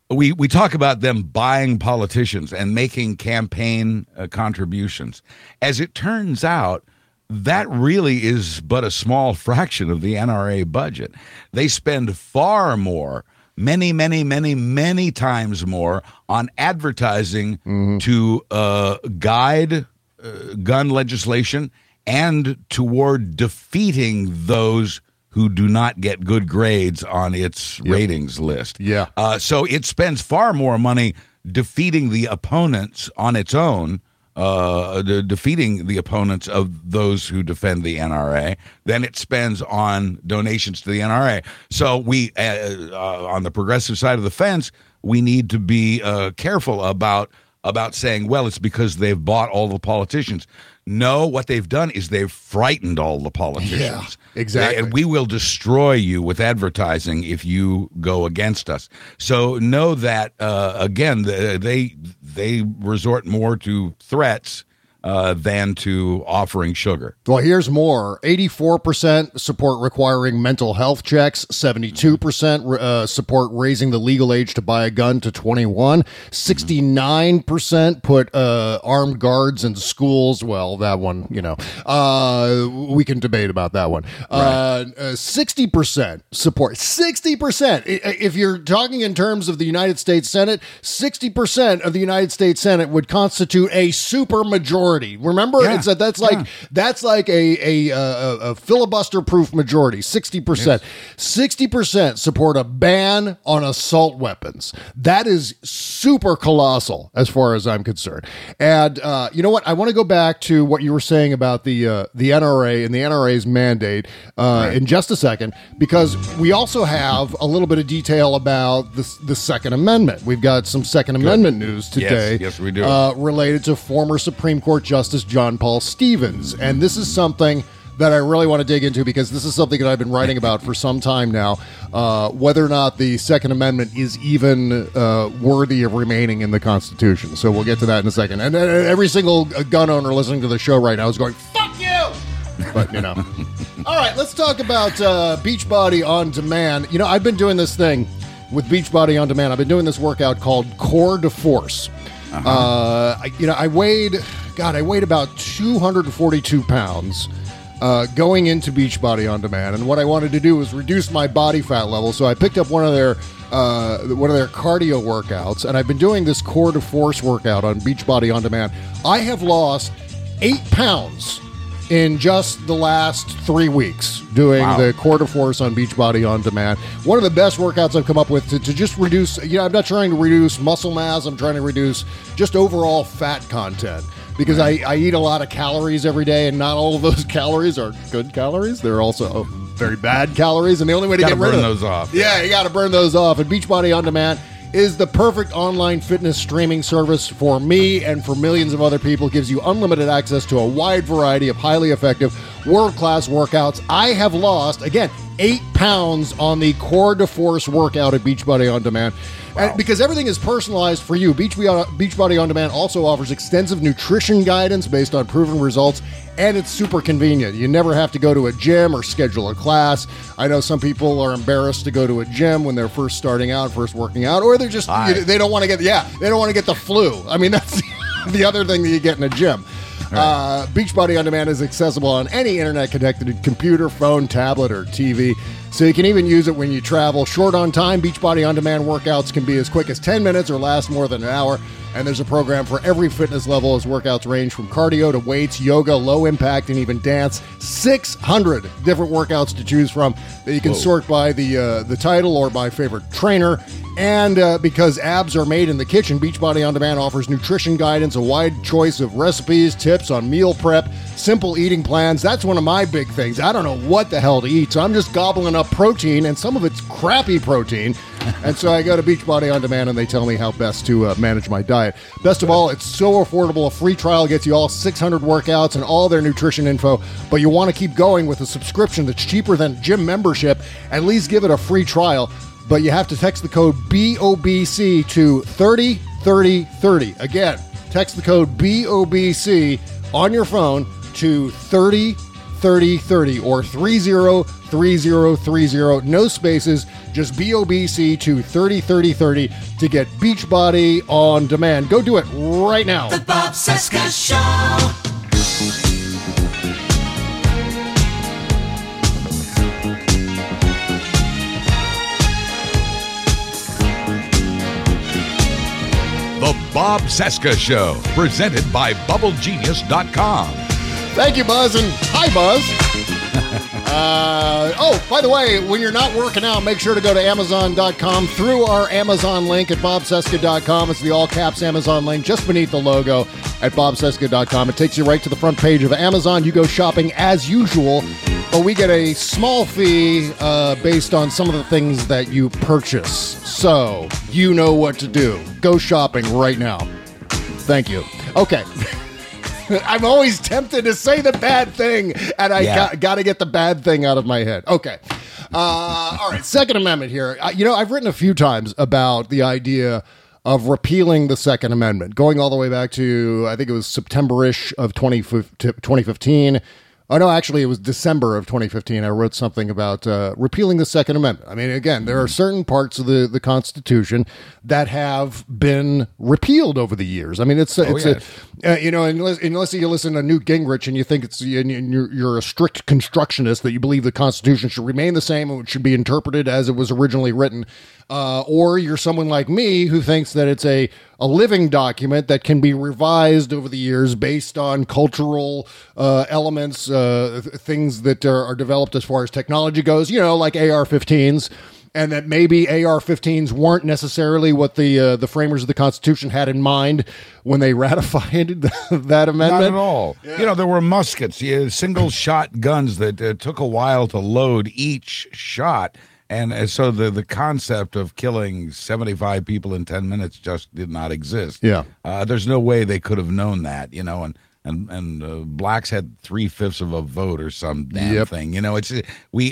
Speaker 10: we we talk about them buying politicians and making campaign uh, contributions. As it turns out, that really is but a small fraction of the NRA budget. They spend far more, many, many, many, many times more on advertising to uh, guide uh, gun legislation and toward defeating those who do not get good grades on its ratings list.
Speaker 3: Yeah.
Speaker 10: Uh, so it spends far more money defeating the opponents on its own, uh, de- defeating the opponents of those who defend the NRA, than it spends on donations to the NRA. So we, uh, uh, on the progressive side of the fence, we need to be uh, careful about about saying, well, it's because they've bought all the politicians. No, what they've done is they've frightened all the politicians.
Speaker 3: Yeah, exactly.
Speaker 10: And we will destroy you with advertising if you go against us. So know that uh, again, the, they they resort more to threats uh, than to offering sugar.
Speaker 3: Well, here's more 84% support requiring mental health checks, 72% uh, support raising the legal age to buy a gun to 21, 69% put uh, armed guards in schools. Well, that one, you know, uh, we can debate about that one. Uh, uh, 60% support, 60%. If you're talking in terms of the United States Senate, 60% of the United States Senate would constitute a super majority. Remember,
Speaker 10: Yeah.
Speaker 3: it's a, that's like that's like a a, a, a filibuster proof majority. Sixty percent, sixty percent support a ban on assault weapons. That is super colossal as far as I'm concerned. And uh, you know what? I want to go back to what you were saying about the uh, the NRA and the NRA's mandate uh, in just a second because we also have a little bit of detail about the the Second Amendment. We've got some Second Amendment news today.
Speaker 10: yes, we do.
Speaker 3: Uh, related to former Supreme Court Justice John Paul Stevens. And this is something that I really want to dig into because this is something that I've been writing about for some time now. Uh, whether or not the Second Amendment is even uh, worthy of remaining in the Constitution. So we'll get to that in a second. And uh, every single uh, gun owner listening to the show right now is going, fuck you! But, you know. All right, let's talk about uh, Beachbody on Demand. You know, I've been doing this thing with Beachbody on Demand. I've been doing this workout called Core de Force. uh I, you know, I weighed, God, I weighed about 242 pounds uh, going into Beachbody on Demand, and what I wanted to do was reduce my body fat level. So I picked up one of their uh, one of their cardio workouts, and I've been doing this Core de Force workout on Beachbody on Demand. I have lost eight pounds in just the last three weeks doing
Speaker 10: Wow.
Speaker 3: the Core de Force on Beachbody on Demand. One of the best workouts I've come up with to, to just reduce, you know, I'm not trying to reduce muscle mass, I'm trying to reduce just overall fat content. Because I, I eat a lot of calories every day, and not all of those calories are good calories. They're also very bad calories, and the only way to get rid
Speaker 10: burn
Speaker 3: of
Speaker 10: those off.
Speaker 3: Yeah, you got to burn those off. And Beachbody on Demand is the perfect online fitness streaming service for me and for millions of other people. It gives you unlimited access to a wide variety of highly effective, world class workouts. I have lost, again, eight pounds on the Core de Force workout at Beachbody on Demand. And because everything is personalized for you, Beachbody, Beachbody on Demand also offers extensive nutrition guidance based on proven results, and it's super convenient. You never have to go to a gym or schedule a class. I know some people are embarrassed to go to a gym when they're first starting out, first working out, or they're just
Speaker 10: Aye.
Speaker 3: they don't want to get yeah they don't want to get the flu. I mean that's the other thing that you get in a gym. Uh, Beachbody on Demand is accessible on any internet connected computer, phone, tablet, or TV. So you can even use it when you travel. Short on time, Beachbody on Demand workouts can be as quick as 10 minutes or last more than an hour. And there's a program for every fitness level as workouts range from cardio to weights, yoga, low impact, and even dance. 600 different workouts to choose from that you can sort by the uh, the title or by favorite trainer. And uh, because abs are made in the kitchen, Beachbody On Demand offers nutrition guidance, a wide choice of recipes, tips on meal prep, simple eating plans. That's one of my big things. I don't know what the hell to eat, so I'm just gobbling up protein, and some of it's crappy protein. And so I go to Beachbody On Demand, and they tell me how best to uh, manage my diet. Best of all, it's so affordable. A free trial gets you all 600 workouts and all their nutrition info, but you want to keep going with a subscription that's cheaper than gym membership. At least give it a free trial but you have to text the code BOBC to 303030. Again, text the code BOBC on your phone to 3030 or 303030. No spaces, just BOBC to 303030 to get Beachbody on demand. Go do it right now.
Speaker 8: The Bob Cesca Show.
Speaker 1: The Bob Cesca Show, presented by BubbleGenius.com.
Speaker 3: Thank you, Buzz, and hi, Buzz. uh, oh, by the way, when you're not working out, make sure to go to Amazon.com through our Amazon link at BobCesca.com. It's the all caps Amazon link just beneath the logo at BobCesca.com. It takes you right to the front page of Amazon. You go shopping as usual, but we get a small fee uh, based on some of the things that you purchase. So you know what to do. Go shopping right now. Thank you. Okay. I'm always tempted to say the bad thing, and I
Speaker 10: Yeah.
Speaker 3: got, to get the bad thing out of my head. Okay. Uh, all right. Second Amendment here. Uh, you know, I've written a few times about the idea of repealing the Second Amendment, going all the way back to, I think it was September ish of 20, 2015. Oh, no, actually, it was December of 2015. I wrote something about uh, repealing the Second Amendment. I mean, again, there are certain parts of the, the Constitution that have been repealed over the years. I mean, it's, it's
Speaker 10: yes.
Speaker 3: a, uh, you know, unless, unless you listen to Newt Gingrich and you think it's and you're, you're a strict constructionist that you believe the Constitution should remain the same and it should be interpreted as it was originally written, uh, or you're someone like me who thinks that it's a a living document that can be revised over the years based on cultural uh, elements, uh, th- things that are, are developed as far as technology goes. You know, like AR-15s and that maybe AR-15s weren't necessarily what the uh, the framers of the Constitution had in mind when they ratified that amendment.
Speaker 10: Not at all. You know, there were muskets, single shot guns that uh, took a while to load each shot. And uh, so the, the concept of killing 75 people in 10 minutes just did not exist.
Speaker 3: Yeah.
Speaker 10: Uh, there's no way they could have known that, you know, and and and uh, blacks had three fifths of a vote or some damn
Speaker 3: Yep.
Speaker 10: thing. You know, it's we,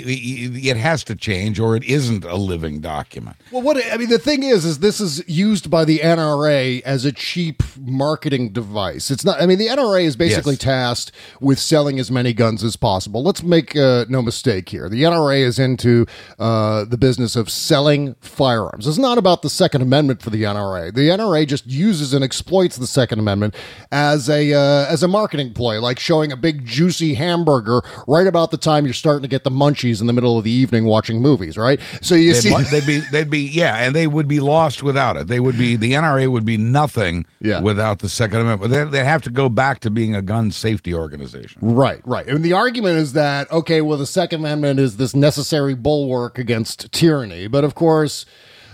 Speaker 10: we it has to change or it isn't a living document.
Speaker 3: Well, what I mean, the thing is, is this is used by the NRA as a cheap marketing device. It's not. I mean, the NRA is basically
Speaker 10: Yes.
Speaker 3: tasked with selling as many guns as possible. Let's make uh, no mistake here. The NRA is into uh, the business of selling firearms. It's not about the Second Amendment for the NRA. The NRA just uses and exploits the Second Amendment as a uh, as a marketing ploy, like showing a big juicy hamburger right about the time you're starting to get the munchies in the middle of the evening watching movies. Right. So you
Speaker 10: They'd,
Speaker 3: see.
Speaker 10: they'd be they'd be yeah, and they would be lost without it. They would be the NRA would be nothing
Speaker 3: Yeah.
Speaker 10: without the Second Amendment. They they have to go back to being a gun safety organization.
Speaker 3: Right, right. And the argument is that, okay, well, the Second Amendment is this necessary bulwark against tyranny. But of course,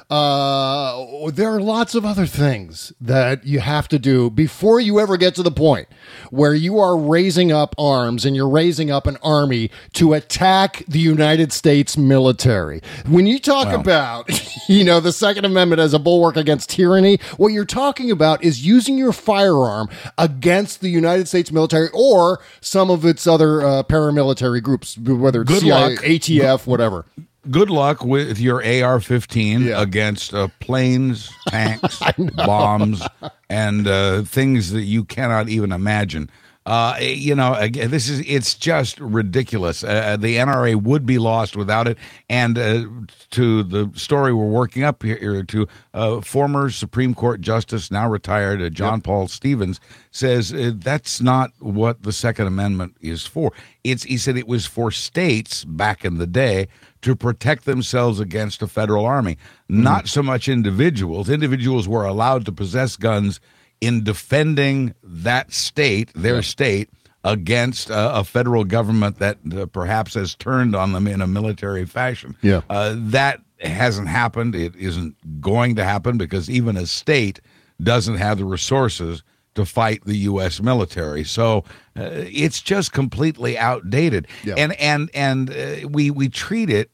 Speaker 3: uh, there are lots of other things that you have to do before you ever get to the point where you are raising up arms and you're raising up an army to attack the United States military. When you talk about, you know, the Second Amendment as a bulwark against tyranny, what you're talking about is using your firearm against the United States military or some of its other uh, paramilitary groups, whether it's
Speaker 10: Good
Speaker 3: CIA,
Speaker 10: luck.
Speaker 3: ATF, whatever.
Speaker 10: Good luck with your AR-15
Speaker 3: Yeah.
Speaker 10: against uh, planes, tanks, bombs, and uh, things that you cannot even imagine. Uh, you know, this is it's just ridiculous. Uh, the NRA would be lost without it. And uh, to the story we're working up here, to uh, former Supreme Court Justice, now retired uh, John Paul Stevens, says uh, that's not what the Second Amendment is for. It's he said it was for states back in the day to protect themselves against a federal army, not so much individuals. Individuals were allowed to possess guns in defending that state, their state, against uh, a federal government that uh, perhaps has turned on them in a military fashion.
Speaker 3: Yeah.
Speaker 10: Uh, that hasn't happened. It isn't going to happen because even a state doesn't have the resources to fight the U.S. military. So uh, it's just completely outdated.
Speaker 3: Yeah.
Speaker 10: And and and uh, we we treat it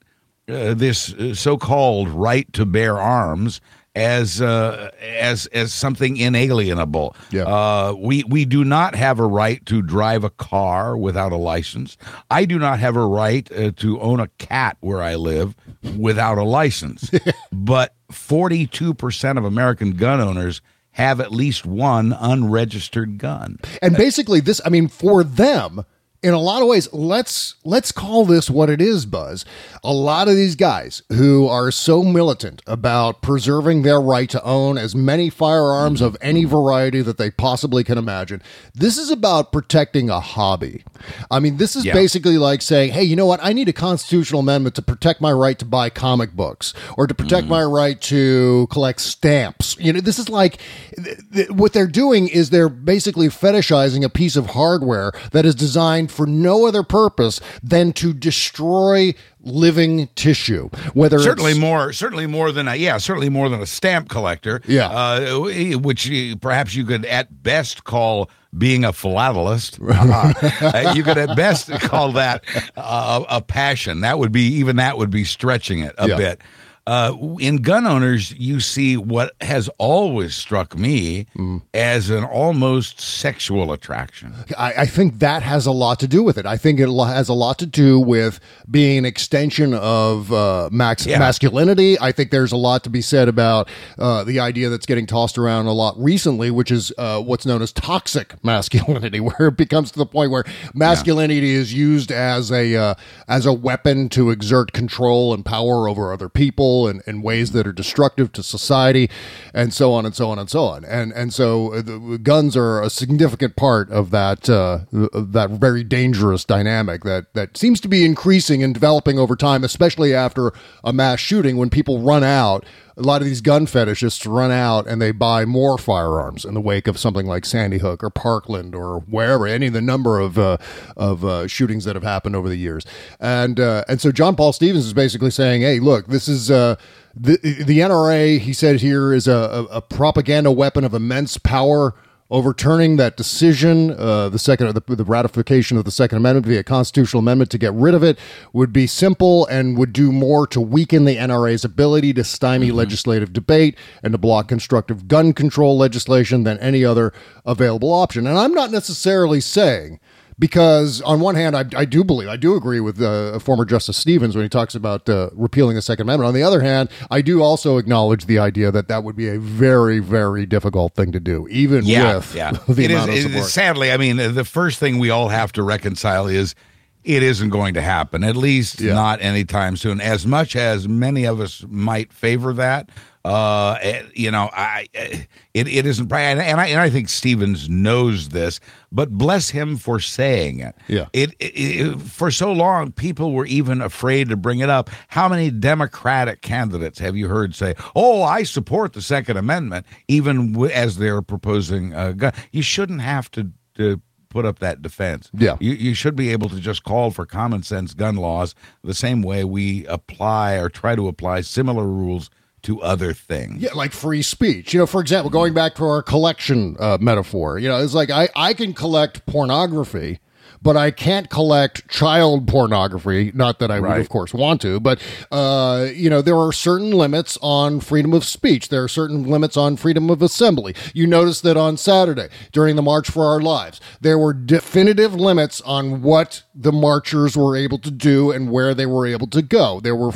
Speaker 10: uh, this uh, so-called right to bear arms as uh, as as something inalienable.
Speaker 3: Yeah.
Speaker 10: Uh, we we do not have a right to drive a car without a license. I do not have a right uh, to own a cat where I live without a license. but forty two percent of American gun owners have at least one unregistered gun.
Speaker 3: And basically, this, I mean, for them, in a lot of ways, let's let's call this what it is, Buzz. A lot of these guys who are so militant about preserving their right to own as many firearms of any variety that they possibly can imagine. This is about protecting a hobby. I mean, this is
Speaker 10: Yeah.
Speaker 3: basically like saying, "Hey, you know what? I need a constitutional amendment to protect my right to buy comic books or to protect mm. my right to collect stamps." You know, this is like th- th- what they're doing is they're basically fetishizing a piece of hardware that is designed for no other purpose than to destroy living tissue. Whether
Speaker 10: certainly more certainly more than a yeah certainly more than a stamp collector
Speaker 3: Yeah.
Speaker 10: uh, which perhaps you could at best call being a philatelist Uh, you could at best call that uh, a passion that would be even that would be stretching it a
Speaker 3: Yeah.
Speaker 10: bit uh, in gun owners, you see what has always struck me
Speaker 3: Mm.
Speaker 10: as an almost sexual attraction.
Speaker 3: I, I think that has a lot to do with it. I think it has a lot to do with being an extension of uh, max
Speaker 10: Yeah.
Speaker 3: masculinity. I think there's a lot to be said about uh, the idea that's getting tossed around a lot recently, which is uh, what's known as toxic masculinity, where it becomes to the point where masculinity is used as a uh, as a weapon to exert control and power over other people in, in ways that are destructive to society, and so on and so on and so on. And and so uh, the guns are a significant part of that uh, that very dangerous dynamic that that seems to be increasing and developing over time, especially after a mass shooting when people run out. A lot of these gun fetishists run out and they buy more firearms in the wake of something like Sandy Hook or Parkland or wherever, any of the number of uh, of uh, shootings that have happened over the years. And uh, and so John Paul Stevens is basically saying, "Hey, look, this is uh, the the NRA." He said here is a, a, a propaganda weapon of immense power overturning that decision, uh, the second, the, the ratification of the Second Amendment via constitutional amendment to get rid of it would be simple and would do more to weaken the NRA's ability to stymie legislative debate and to block constructive gun control legislation than any other available option. And I'm not necessarily saying. Because on one hand, I, I do believe, I do agree with uh, former Justice Stevens when he talks about uh, repealing the Second Amendment. On the other hand, I do also acknowledge the idea that that would be a very, very difficult thing to do, even with
Speaker 10: yeah.
Speaker 3: the
Speaker 10: It is-
Speaker 3: amount of
Speaker 10: it is-
Speaker 3: support.
Speaker 10: sadly, I mean, the first thing we all have to reconcile is it isn't going to happen, at least
Speaker 3: Yeah.
Speaker 10: not anytime soon. As much as many of us might favor that, uh, eh, you know, I eh, it, it isn't, and and I, and I think Stevens knows this, but bless him for saying it.
Speaker 3: Yeah.
Speaker 10: It, it, it for so long, people were even afraid to bring it up. How many Democratic candidates have you heard say, "Oh, I support the Second Amendment," even w- as they're proposing a gun? You shouldn't have to. to Put up that defense.
Speaker 3: Yeah.
Speaker 10: you, you should be able to just call for common sense gun laws the same way we apply or try to apply similar rules to other things.
Speaker 3: Yeah, like free speech. You know, for example, going back to our collection uh, metaphor, you know, it's like I, I can collect pornography, but I can't collect child pornography. Not that I would, of course, want to, but, uh, you know, there are certain limits on freedom of speech. There are certain limits on freedom of assembly. You notice that on Saturday, during the March for Our Lives, there were definitive limits on what the marchers were able to do and where they were able to go. There were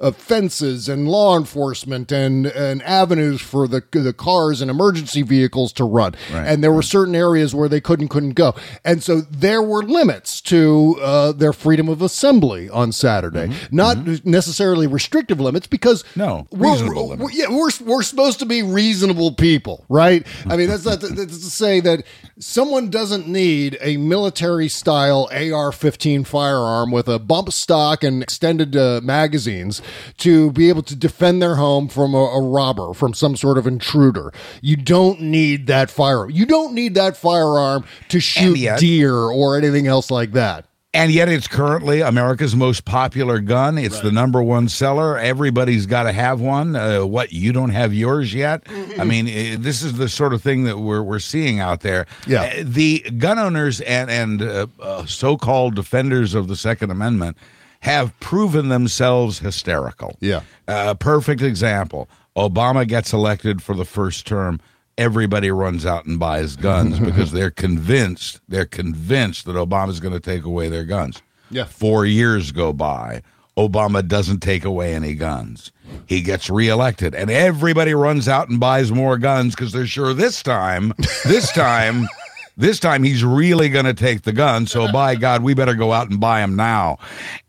Speaker 3: uh, fences and law enforcement and, and avenues for the, the cars and emergency vehicles to run.
Speaker 10: Right.
Speaker 3: And there were certain areas where they couldn't couldn't go. And so there were limits to uh, their freedom of assembly on Saturday. Not necessarily restrictive limits because
Speaker 10: Mm-hmm. No,
Speaker 3: we're-
Speaker 10: reasonable
Speaker 3: we're- yeah, we're we're supposed to be reasonable people, right? I mean, that's not to, that's to say that someone doesn't need a military style AR-15 firearm with a bump stock and extended uh, magazines to be able to defend their home from a, a robber, from some sort of intruder. You don't need that firearm. You don't need that firearm to shoot
Speaker 10: yet-
Speaker 3: deer or anything else like that.
Speaker 10: And yet, it's currently America's most popular gun. It's the number one seller. Everybody's got to have one. Uh, what you don't have yours yet? I mean, eh, this is the sort of thing that we're we're seeing out there.
Speaker 3: Yeah.
Speaker 10: Uh, the gun owners and and uh, uh, so-called defenders of the Second Amendment have proven themselves hysterical.
Speaker 3: Yeah.
Speaker 10: Uh, perfect example. Obama gets elected for the first term. Everybody runs out and buys guns because they're convinced they're convinced that Obama's going to take away their guns.
Speaker 3: Yeah.
Speaker 10: Four years go by. Obama doesn't take away any guns. He gets reelected, and everybody runs out and buys more guns because they're sure this time, this time, This time he's really going to take the gun. So by God, we better go out and buy them now.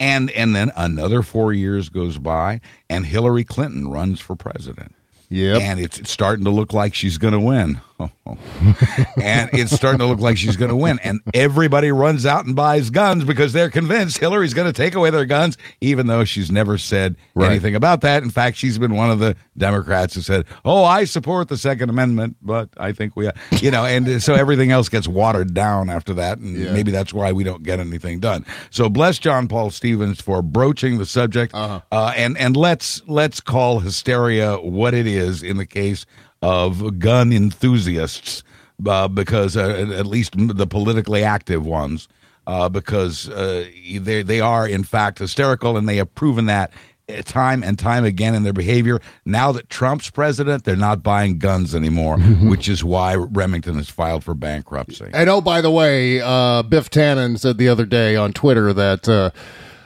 Speaker 10: And and then another four years goes by, and Hillary Clinton runs for president.
Speaker 3: Yep.
Speaker 10: And it's starting to look like she's going to win. And it's starting to look like she's going to win. And everybody runs out and buys guns because they're convinced Hillary's going to take away their guns, even though she's never said
Speaker 3: Right.
Speaker 10: anything about that. In fact, she's been one of the Democrats who said, Oh, I support the Second Amendment, but I think we, you know, and so everything else gets watered down after that. And
Speaker 3: Yeah.
Speaker 10: maybe that's why we don't get anything done. So bless John Paul Stevens for broaching the subject.
Speaker 3: Uh-huh.
Speaker 10: Uh, and, and let's, let's call hysteria what it is in the case of gun enthusiasts, uh, because uh, at least the politically active ones, uh, because uh, they they are in fact hysterical, and they have proven that uh, time and time again in their behavior. Now that Trump's president, they're not buying guns anymore, which is why Remington has filed for bankruptcy.
Speaker 3: And oh, by the way, uh, Biff Tannen said the other day on Twitter that uh,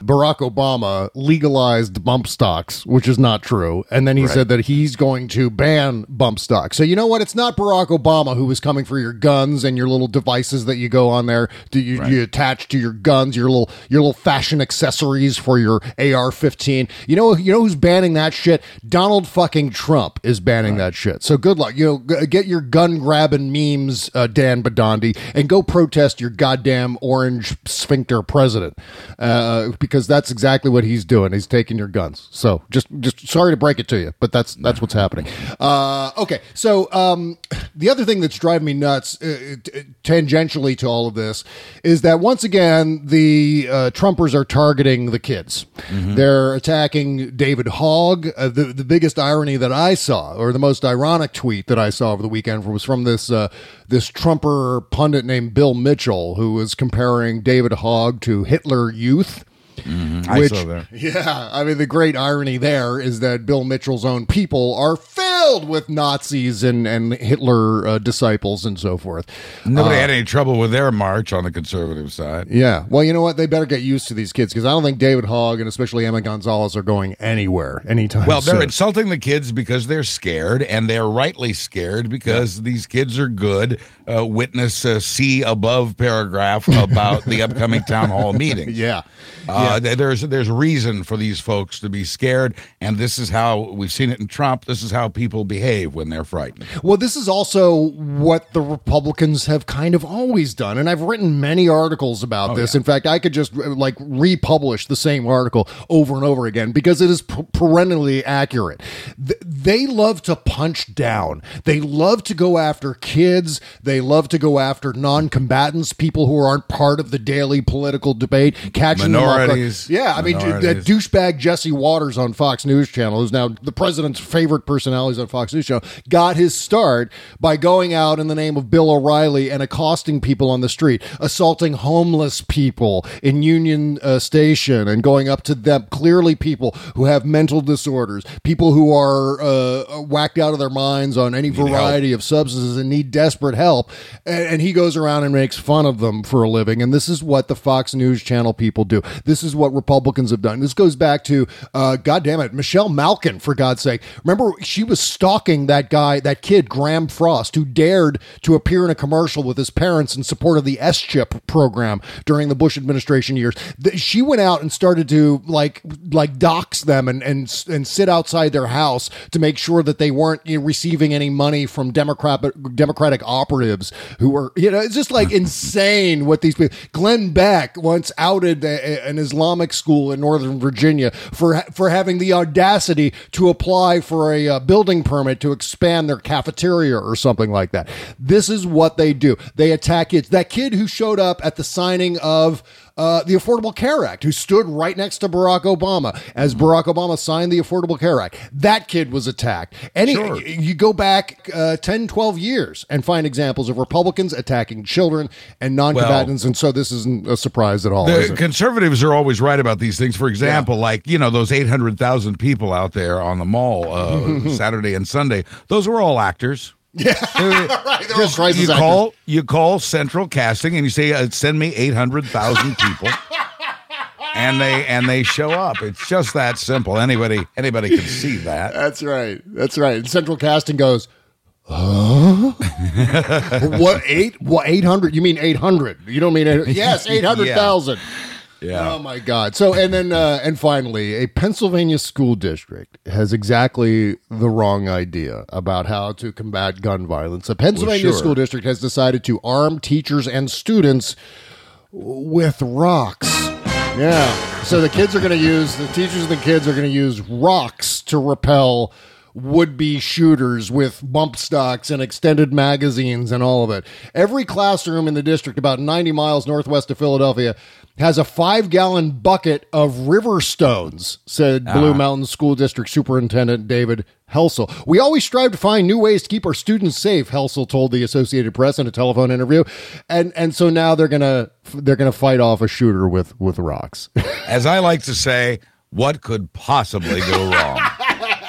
Speaker 3: Barack Obama legalized bump stocks, which is not true. And then he said that he's going to ban bump stocks. So you know what? It's not Barack Obama who was coming for your guns and your little devices that you go on there. Do you, you attach to your guns, your little your little fashion accessories for your AR-15? You know, you know who's banning that shit? Donald fucking Trump is banning that shit. So good luck. You know, g- get your gun grabbing memes, uh, Dan Badandi, and go protest your goddamn orange sphincter president, uh, because that's exactly what he's doing. He's taking your guns. So just, just sorry to break it to you, but that's that's what's happening. Uh, okay, so um, the other thing that's driving me nuts, uh, t- tangentially to all of this, is that once again the uh, Trumpers are targeting the kids. They're attacking David Hogg. Uh, the the biggest irony that I saw, or the most ironic tweet that I saw over the weekend, was from this uh, this Trumper pundit named Bill Mitchell, who was comparing David Hogg to Hitler Youth. Mm-hmm.
Speaker 10: I
Speaker 3: Which,
Speaker 10: saw that.
Speaker 3: yeah, I mean, the great irony there is that Bill Mitchell's own people are filled with Nazis and, and Hitler uh, disciples and so forth.
Speaker 10: Nobody had any trouble with their march on the conservative side.
Speaker 3: Yeah. Well, you know what? They better get used to these kids because I don't think David Hogg and especially Emma Gonzalez are going anywhere anytime
Speaker 10: Well, they're insulting the kids because they're scared, and they're rightly scared because these kids are good. Uh, witness uh, C above paragraph about the upcoming town hall meeting.
Speaker 3: yeah.
Speaker 10: Uh, th- There's there's reason for these folks to be scared, and this is how we've seen it in Trump. This is how people behave when they're frightened.
Speaker 3: Well, this is also what the Republicans have kind of always done. And I've written many articles about
Speaker 10: Oh,
Speaker 3: this. In fact, I could just like republish the same article over and over again because it is p- perennially accurate. Th- they love to punch down, they love to go after kids, they love to go after non combatants, people who aren't part of the daily political debate, catching them off guard.
Speaker 10: Minorities.
Speaker 3: Yeah, I mean, that douchebag Jesse Watters on Fox News Channel, who's now the president's favorite personalities on Fox News Channel, got his start by going out in the name of Bill O'Reilly and accosting people on the street, assaulting homeless people in Union uh, Station, and going up to them, clearly people who have mental disorders, people who are uh, whacked out of their minds on any variety of substances and need desperate help. And, and he goes around and makes fun of them for a living. And this is what the Fox News Channel people do. This is what Republicans have done. This goes back to, uh, God damn it, Michelle Malkin, for God's sake. Remember, she was stalking that guy, that kid, Graeme Frost, who dared to appear in a commercial with his parents in support of the S chip program during the Bush administration years. She went out and started to like like dox them and and and sit outside their house to make sure that they weren't you know, receiving any money from Democrat Democratic operatives who were you know it's just like insane what these people. Glenn Beck once outed a, an Islamic school in Northern Virginia for for having the audacity to apply for a uh, building permit to expand their cafeteria or something like that. This is what they do. They attack kids. That kid who showed up at the signing of uh, the Affordable Care Act, who stood right next to Barack Obama as Barack Obama signed the Affordable Care Act. That kid was attacked. Any,
Speaker 10: Sure.
Speaker 3: You go back uh, 10, 12 years and find examples of Republicans attacking children and non combatants. and so this isn't a surprise at all.
Speaker 10: The conservatives are always right about these things. For example, like you know those eight hundred thousand people out there on the mall uh, Saturday and Sunday. Those were all actors. Yeah,
Speaker 3: right. They're all crisis
Speaker 10: you
Speaker 3: actors.
Speaker 10: call you call Central Casting and you say uh, send me eight hundred thousand people, and they and they show up. It's just that simple. Anybody anybody can see that.
Speaker 3: That's right. That's right. And Central Casting goes, what eight? What eight hundred? You mean eight hundred? You don't mean eight, yes, eight hundred thousand.
Speaker 10: Yeah.
Speaker 3: Oh my God! So and then uh, and finally, a Pennsylvania school district has exactly the wrong idea about how to combat gun violence. A Pennsylvania
Speaker 10: sure.
Speaker 3: school district has decided to arm teachers and students with rocks. Yeah. So the kids are going to use the teachers and the kids are going to use rocks to repel would-be shooters with bump stocks and extended magazines and all of it. Every classroom in the district about 90 miles northwest of Philadelphia has a 5-gallon bucket of river stones, said Blue ah. Mountain School District Superintendent David Helsel. We always strive to find new ways to keep our students safe, Helsel told the Associated Press in a telephone interview. And and so now they're going to they're to fight off a shooter with with rocks.
Speaker 10: As I like to say, what could possibly go wrong?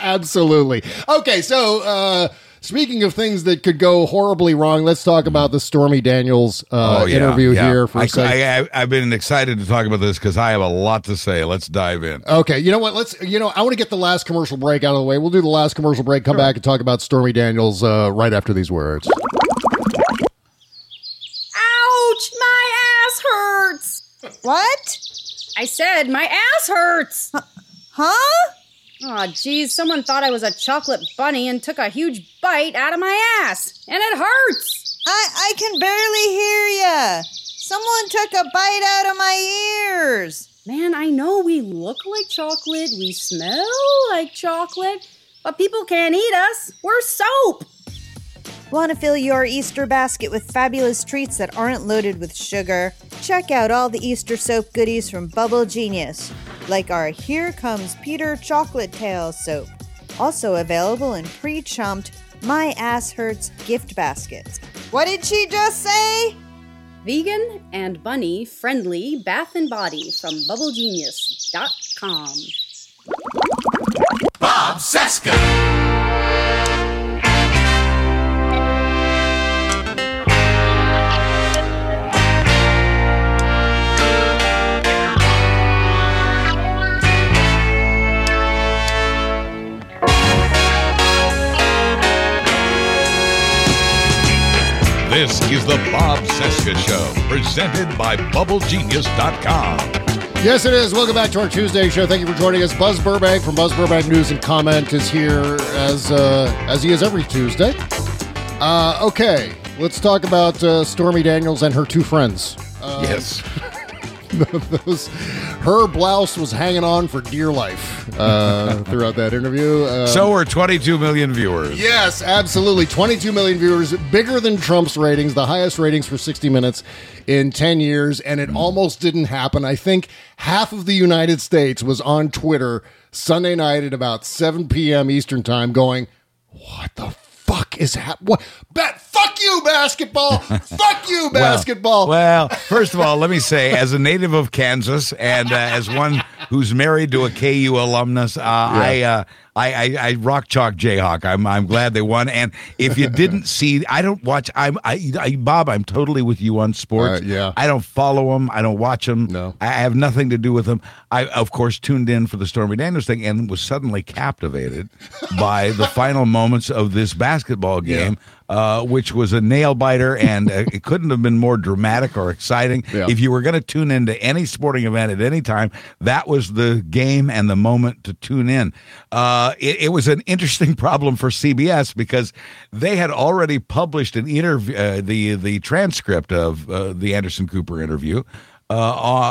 Speaker 3: Absolutely. Okay, so uh speaking of things that could go horribly wrong, let's talk about the Stormy Daniels uh
Speaker 10: Oh, yeah,
Speaker 3: interview
Speaker 10: yeah.
Speaker 3: here for a
Speaker 10: I,
Speaker 3: second.
Speaker 10: I, I, I've been excited to talk about this because I have a lot to say. Let's dive in.
Speaker 3: Okay, you know what? Let's. You know, I want to get the last commercial break out of the way. We'll do the last commercial break. Come back and talk about Stormy Daniels uh, right after these words.
Speaker 9: Ouch! My ass hurts.
Speaker 11: What?
Speaker 9: I said my ass hurts.
Speaker 11: Huh?
Speaker 9: Oh, geez, someone thought I was a chocolate bunny and took a huge bite out of my ass, and it hurts.
Speaker 11: I I can barely hear ya. Someone took a bite out of my ears.
Speaker 9: Man, I know we look like chocolate, we smell like chocolate, but people can't eat us. We're soap.
Speaker 11: Want to fill your Easter basket with fabulous treats that aren't loaded with sugar? Check out all the Easter soap goodies from Bubble Genius, like our Here Comes Peter Chocolate Tail soap, also available in pre chumped My Ass Hurts gift baskets. What did she just say?
Speaker 9: Vegan and bunny friendly bath and body from bubblegenius.com.
Speaker 8: Bob Cesca.
Speaker 2: This is the Bob Cesca Show, presented by BubbleGenius.com.
Speaker 3: Yes, it is. Welcome back to our Tuesday show. Thank you for joining us. Buzz Burbank from Buzz Burbank News and Comment is here as uh, as he is every Tuesday. Uh, okay, let's talk about uh, Stormy Daniels and her two friends. Uh,
Speaker 10: yes.
Speaker 3: those, her blouse was hanging on for dear life uh, throughout that interview. Uh,
Speaker 10: So we're 22 million viewers.
Speaker 3: Yes, absolutely. 22 million viewers, bigger than Trump's ratings, the highest ratings for 60 Minutes in 10 years, and it almost didn't happen. I think half of the United States was on Twitter Sunday night at about 7 p.m. Eastern Time going, What the fuck is happening? What? Bet, fuck you, basketball! fuck you, basketball!
Speaker 10: Well, well, first of all, let me say, as a native of Kansas and uh, as one who's married to a KU alumnus, uh, I, uh, I, I, I rock chalk Jayhawk. I'm, I'm glad they won. And if you didn't see, I don't watch. I'm, I, I Bob, I'm totally with you on sports.
Speaker 3: Uh, yeah.
Speaker 10: I don't follow them. I don't watch them.
Speaker 3: No.
Speaker 10: I have nothing to do with them. I, of course, tuned in for the Stormy Daniels thing and was suddenly captivated by the final moments of this basketball game. Uh, which was a nail biter, and uh, it couldn't have been more dramatic or exciting.
Speaker 3: Yeah.
Speaker 10: If you were going to tune into any sporting event at any time, that was the game and the moment to tune in. Uh, it, it was an interesting problem for CBS because they had already published an interview, uh, the the transcript of uh, the Anderson Cooper interview. Uh,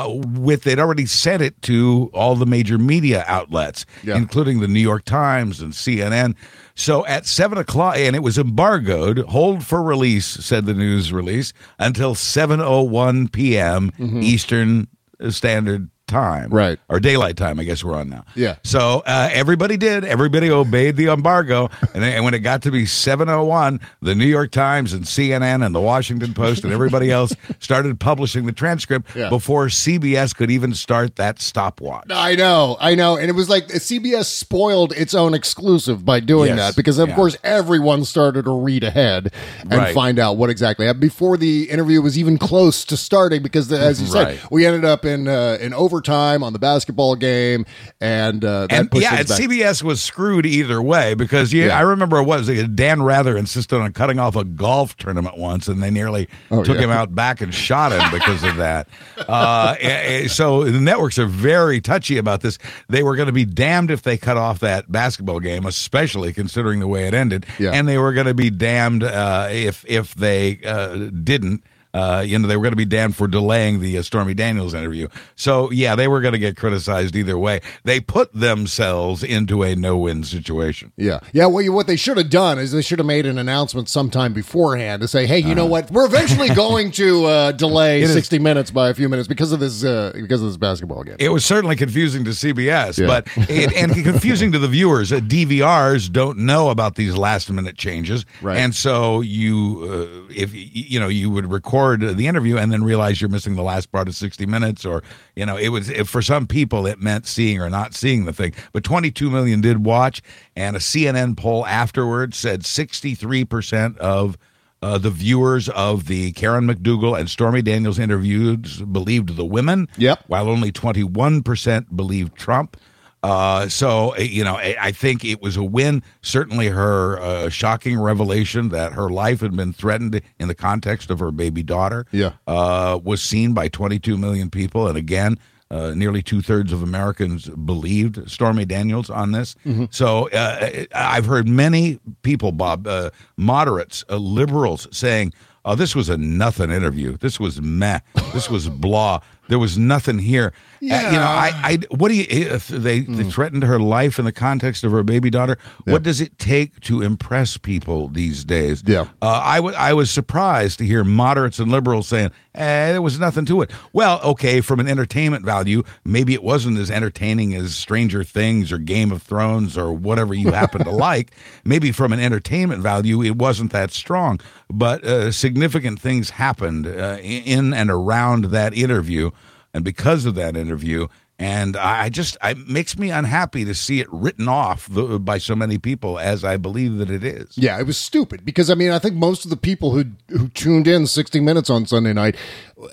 Speaker 10: uh, with they'd already sent it to all the major media outlets,
Speaker 3: Yeah.
Speaker 10: including the New York Times and CNN. So at seven o'clock, and it was embargoed, hold for release, said the news release, until seven oh one p.m. Eastern Standard Time,
Speaker 3: Right.
Speaker 10: or daylight time. I guess we're on now.
Speaker 3: Yeah.
Speaker 10: So uh, everybody did. Everybody obeyed the embargo, and, then- and when it got to be seven oh one, the New York Times and CNN and the Washington Post and everybody else started publishing the transcript
Speaker 3: Yeah.
Speaker 10: before CBS could even start that stopwatch.
Speaker 3: I know, I know. And it was like CBS spoiled its own exclusive by doing
Speaker 10: Yes,
Speaker 3: that because, of
Speaker 10: yeah.
Speaker 3: course, everyone started to read ahead and
Speaker 10: Right.
Speaker 3: find out what exactly happened before the interview was even close to starting. Because, the, as you
Speaker 10: Right.
Speaker 3: said, we ended up in uh, in overtime overtime on the basketball game, and uh, that
Speaker 10: and yeah, and
Speaker 3: back.
Speaker 10: CBS was screwed either way because yeah,
Speaker 3: Yeah.
Speaker 10: I remember it was Dan Rather insisted on cutting off a golf tournament once, and they nearly
Speaker 3: Oh,
Speaker 10: took
Speaker 3: yeah.
Speaker 10: him out back and shot him because of that. Uh, eh, eh, so the networks are very touchy about this. They were going to be damned if they cut off that basketball game, especially considering the way it ended,
Speaker 3: Yeah.
Speaker 10: and they were going to be damned uh, if if they uh, didn't. Uh, you know, they were going to be damned for delaying the uh, Stormy Daniels interview. So, yeah, they were going to get criticized either way. They put themselves into a no-win situation.
Speaker 3: Yeah, yeah. Well, you, what they should have done is they should have made an announcement sometime beforehand to say, "Hey, you know what? We're eventually going to uh, delay
Speaker 10: It is-
Speaker 3: sixty minutes by a few minutes because of this uh, because of this basketball game."
Speaker 10: It was certainly confusing to CBS,
Speaker 3: Yeah.
Speaker 10: but it, and confusing to the viewers. Uh, DVRs don't know about these last-minute changes,
Speaker 3: Right.
Speaker 10: and so you, uh, if you know, you would record the interview and then realize you're missing the last part of 60 minutes, or you know, it was if for some people it meant seeing or not seeing the thing. But 22 million did watch, and a CNN poll afterwards said 63 percent of uh, the viewers of the Karen McDougal and Stormy Daniels interviews believed the women.
Speaker 3: Yep.
Speaker 10: While only 21% believed Trump. Uh, so, uh, you know, I, I think it was a win. Certainly her uh, shocking revelation that her life had been threatened in the context of her baby daughter
Speaker 3: Yeah.
Speaker 10: uh, was seen by 22 million people. And again, uh, nearly two thirds of Americans believed Stormy Daniels on this. So uh, I've heard many people, Bob, uh, moderates, uh, liberals, saying, "Oh, this was a nothing interview. This was meh. This was blah. There was nothing here." Uh, you know, I, I, what do you? If they, they threatened her life in the context of her baby daughter. What does it take to impress people these days?
Speaker 3: Yeah.
Speaker 10: Uh, I wa- I was surprised to hear moderates and liberals saying, eh, there was nothing to it. Well, okay, from an entertainment value, maybe it wasn't as entertaining as Stranger Things or Game of Thrones or whatever you happen to like. Maybe from an entertainment value, it wasn't that strong. But uh, significant things happened uh, in and around that interview. And because of that interview, and I just, it makes me unhappy to see it written off by so many people as I believe that it is.
Speaker 3: Yeah, it was stupid because I mean I think most of the people who who tuned in 60 minutes on Sunday night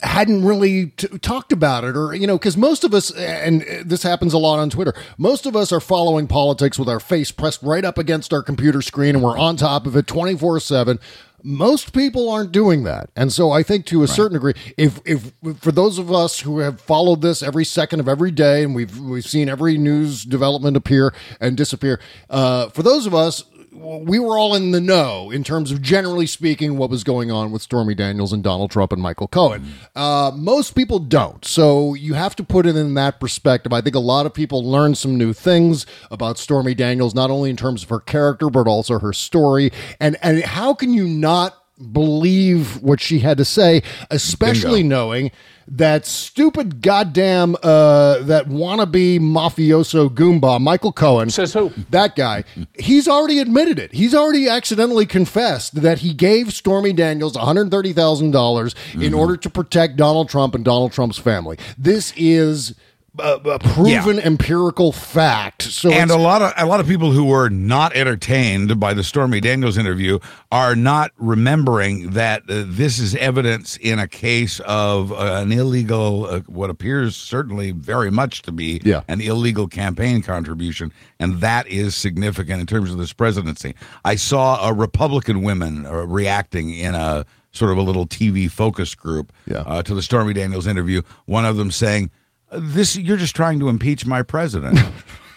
Speaker 3: hadn't really t- talked about it or you know because most of us and this happens a lot on Twitter most of us are following politics with our face pressed right up against our computer screen and we're on top of it 24/7 most people aren't doing that. And so i think to a certain degree if if for those of us who have followed this every second of every day and we've we've seen every news development appear and disappear uh, for those of us we were all in the know in terms of generally speaking what was going on with Stormy Daniels and Donald Trump and Michael Cohen. Uh, most people don't. So you have to put it in that perspective. I think a lot of people learned some new things about Stormy Daniels, not only in terms of her character, but also her story. And, and how can you not believe what she had to say, especially knowing that stupid goddamn uh that wannabe mafioso goomba Michael Cohen
Speaker 12: Says who?
Speaker 3: that guy he's already admitted it. He's already accidentally confessed that he gave Stormy Daniels $130,000 in order to protect Donald Trump and Donald Trump's family. This is a, proven empirical fact so
Speaker 10: and a lot of a lot of people who were not entertained by the Stormy Daniels interview are not remembering that uh, this is evidence in a case of uh, an illegal, uh, what appears certainly very much to be
Speaker 3: Yeah.
Speaker 10: an illegal campaign contribution, and that is significant in terms of this presidency. I saw a Republican women uh, reacting in a sort of a little TV focus group
Speaker 3: Yeah.
Speaker 10: uh, to the Stormy Daniels interview. One of them saying, "This you're just trying to impeach my president."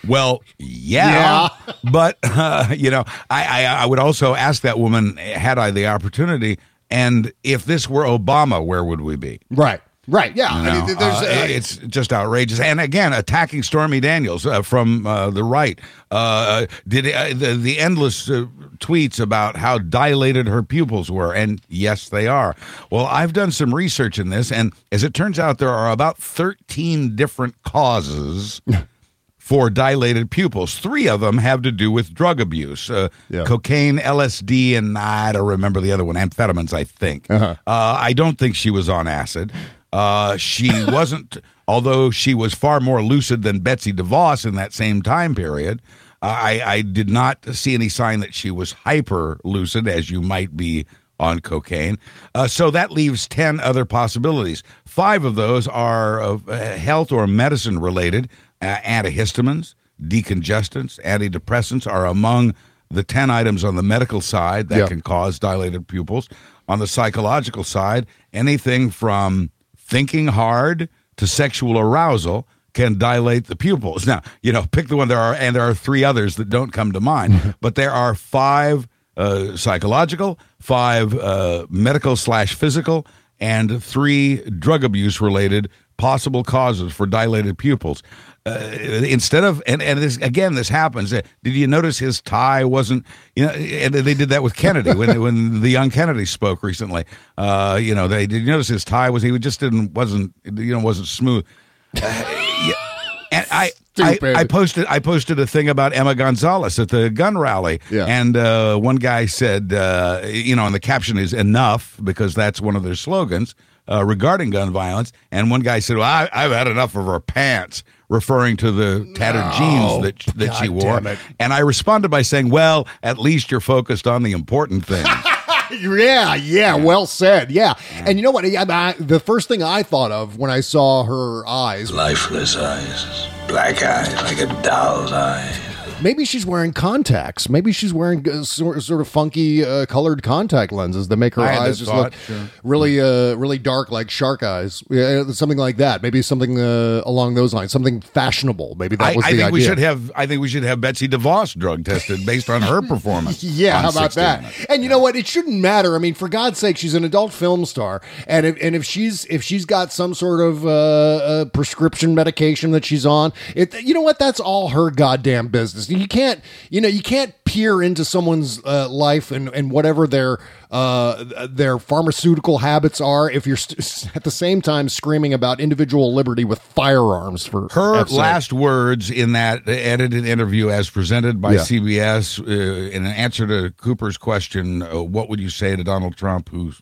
Speaker 10: Well, yeah, but uh, you know, I, I I would also ask that woman had I the opportunity, and if this were Obama, where would we be?
Speaker 3: right right yeah
Speaker 10: You
Speaker 3: I mean, there's
Speaker 10: uh,
Speaker 3: uh,
Speaker 10: it's just outrageous. And again, attacking Stormy Daniels uh, from uh, the right. Uh, did uh, the, the endless uh, tweets about how dilated her pupils were, and yes, they are. Well, I've done some research in this, and as it turns out, there are about thirteen different causes. For dilated pupils, three of them have to do with drug abuse: uh,
Speaker 3: Yeah.
Speaker 10: cocaine, LSD, and I don't remember the other one, amphetamines, I think.
Speaker 3: Uh-huh.
Speaker 10: Uh, I don't think she was on acid. Uh, she wasn't, although she was far more lucid than Betsy DeVos in that same time period. I, I did not see any sign that she was hyper lucid, as you might be on cocaine. Uh, so that leaves 10 other possibilities. Five of those are uh, health or medicine related. Uh, antihistamines, decongestants, antidepressants are among the 10 items on the medical side that
Speaker 3: Yeah.
Speaker 10: can cause dilated pupils. On the psychological side, anything from thinking hard to sexual arousal can dilate the pupils. Now, you know, pick the one there are, and there are three others that don't come to mind, but there are five uh, psychological, five uh, medical slash physical, and three drug abuse related possible causes for dilated pupils. Uh, instead of and and this again, this happens. Uh, Did you notice his tie wasn't? You know, and they did that with Kennedy when when the young Kennedy spoke recently. Uh, you know, they did you notice his tie was he just didn't wasn't you know wasn't smooth. Uh, yeah. And I, I, I posted I posted a thing about Emma Gonzalez at the gun rally,
Speaker 3: Yeah.
Speaker 10: and uh, one guy said, uh, you know, and the caption is enough because that's one of their slogans uh, regarding gun violence. And one guy said, "Well, I, I've had enough of her pants," referring to the tattered jeans that that she wore.
Speaker 3: damn it.
Speaker 10: And I responded by saying, "Well, at least you're focused on the important things."
Speaker 3: Yeah, yeah, well said. Yeah. And you know what? I, I, the first thing I thought of when I saw her eyes,
Speaker 12: Lifeless eyes, black eyes like a doll's eyes.
Speaker 3: Maybe she's wearing contacts. Maybe she's wearing uh, sort, sort of funky uh, colored contact lenses that make her
Speaker 10: I
Speaker 3: eyes just
Speaker 10: thought,
Speaker 3: look
Speaker 10: sure.
Speaker 3: really, uh, really dark, like shark eyes. Yeah, something like that. Maybe something uh, along those lines. Something fashionable. Maybe that
Speaker 10: I,
Speaker 3: was
Speaker 10: I
Speaker 3: the
Speaker 10: think
Speaker 3: idea.
Speaker 10: we should have. I think we should have Betsy DeVos drug tested based on her performance.
Speaker 3: Yeah, how about
Speaker 10: 60
Speaker 3: that? And you know what? It shouldn't matter. I mean, for God's sake, she's an adult film star, and if and if she's if she's got some sort of uh, uh, prescription medication that she's on, it you know what? That's all her goddamn business. You can't you know you can't peer into someone's uh, life and and whatever their uh, their pharmaceutical habits are if you're st- at the same time screaming about individual liberty with firearms. For
Speaker 10: Her
Speaker 3: F's sake.
Speaker 10: last words in that edited interview, as presented by
Speaker 3: Yeah.
Speaker 10: CBS, uh, in an answer to Cooper's question, uh, "What would you say to Donald Trump, who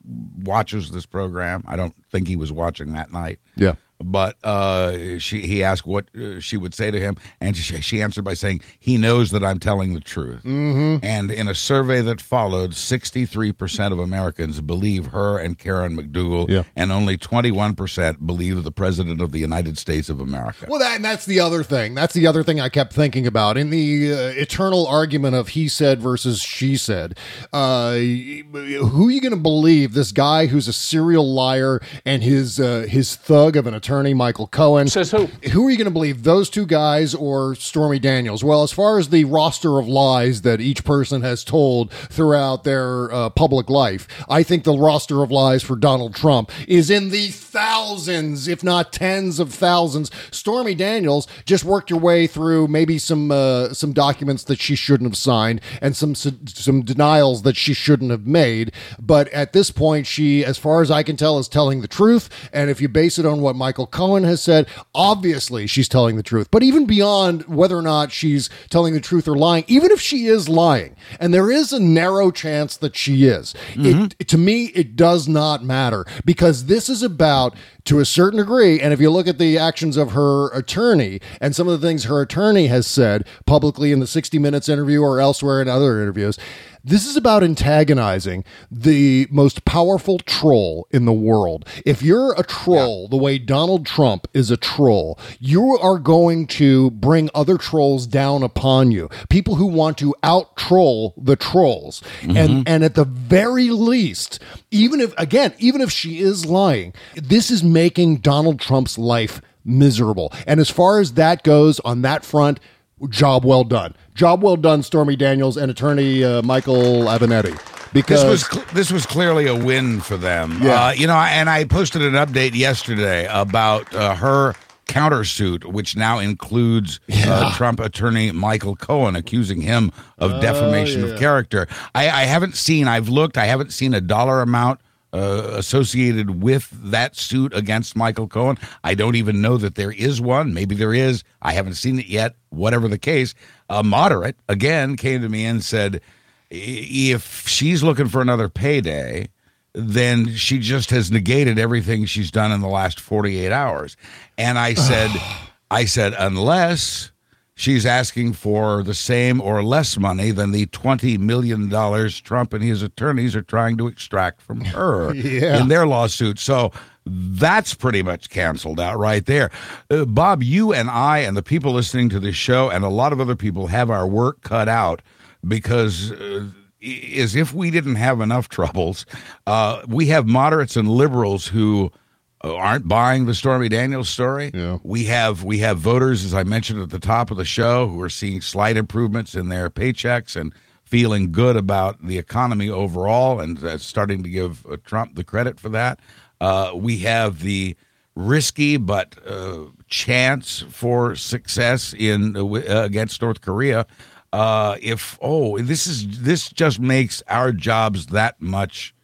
Speaker 10: watches this program?" I don't think he was watching that night.
Speaker 3: Yeah.
Speaker 10: But uh, she he asked what uh, she would say to him, and she, she answered by saying, "He knows that I'm telling the truth."
Speaker 3: Mm-hmm.
Speaker 10: And in a survey that followed, 63% of Americans believe her and Karen McDougal,
Speaker 3: Yeah.
Speaker 10: and only 21% believe the President of the United States of America.
Speaker 3: Well, that, and that's the other thing. That's the other thing I kept thinking about in the uh, eternal argument of he said versus she said. Uh, who are you going to believe? This guy who's a serial liar and his uh, his thug of an attorney, Michael Cohen.
Speaker 13: Says who?
Speaker 3: Who are you going to believe? Those two guys or Stormy Daniels? Well, as far as the roster of lies that each person has told throughout their uh, public life, I think the roster of lies for Donald Trump is in the thousands, if not tens of thousands. Stormy Daniels just worked her way through maybe some uh, some documents that she shouldn't have signed and some some denials that she shouldn't have made. But at this point, she, as far as I can tell, is telling the truth. And if you base it on what Michael Cohen has said, obviously she's telling the truth. But even beyond whether or not she's telling the truth or lying, even if she is lying, and there is a narrow chance that she is, it, mm-hmm. to me, it does not matter because this is about, to a certain degree, and if you look at the actions of her attorney and some of the things her attorney has said publicly in the 60 Minutes interview or elsewhere in other interviews, this is about antagonizing the most powerful troll in the world. If you're a troll, the way Donald Trump is a troll, you are going to bring other trolls down upon you. People who want to out troll the trolls. And mm-hmm. and at the very least, even if again, even if she is lying, this is making Donald Trump's life miserable. And as far as that goes on that front, job well done. Job well done, Stormy Daniels and attorney uh, Michael Avenatti. Because
Speaker 10: this was cl- this was clearly a win for them.
Speaker 3: Yeah.
Speaker 10: Uh, you know, and I posted an update yesterday about uh, her countersuit, which now includes uh, Trump attorney Michael Cohen accusing him of defamation
Speaker 3: Oh, yeah.
Speaker 10: of character. I, I haven't seen. I've looked. I haven't seen a dollar amount. Uh, associated with that suit against Michael Cohen. I don't even know that there is one. Maybe there is. I haven't seen it yet. Whatever the case, a moderate again came to me and said, if she's looking for another payday, then she just has negated everything she's done in the last 48 hours. And I said, I said, unless she's asking for the same or less money than the $20 million Trump and his attorneys are trying to extract from her
Speaker 3: Yeah.
Speaker 10: in their lawsuit. So that's pretty much canceled out right there. Uh, Bob, you and I and the people listening to this show and a lot of other people have our work cut out because. Uh, as if we didn't have enough troubles, uh, we have moderates and liberals who aren't buying the Stormy Daniels story.
Speaker 3: Yeah.
Speaker 10: We have we have voters, as I mentioned at the top of the show, who are seeing slight improvements in their paychecks and feeling good about the economy overall, and uh, starting to give uh, Trump the credit for that. Uh, we have the risky but uh, chance for success in uh, uh, against North Korea. Uh, if oh, this is this just makes our jobs that much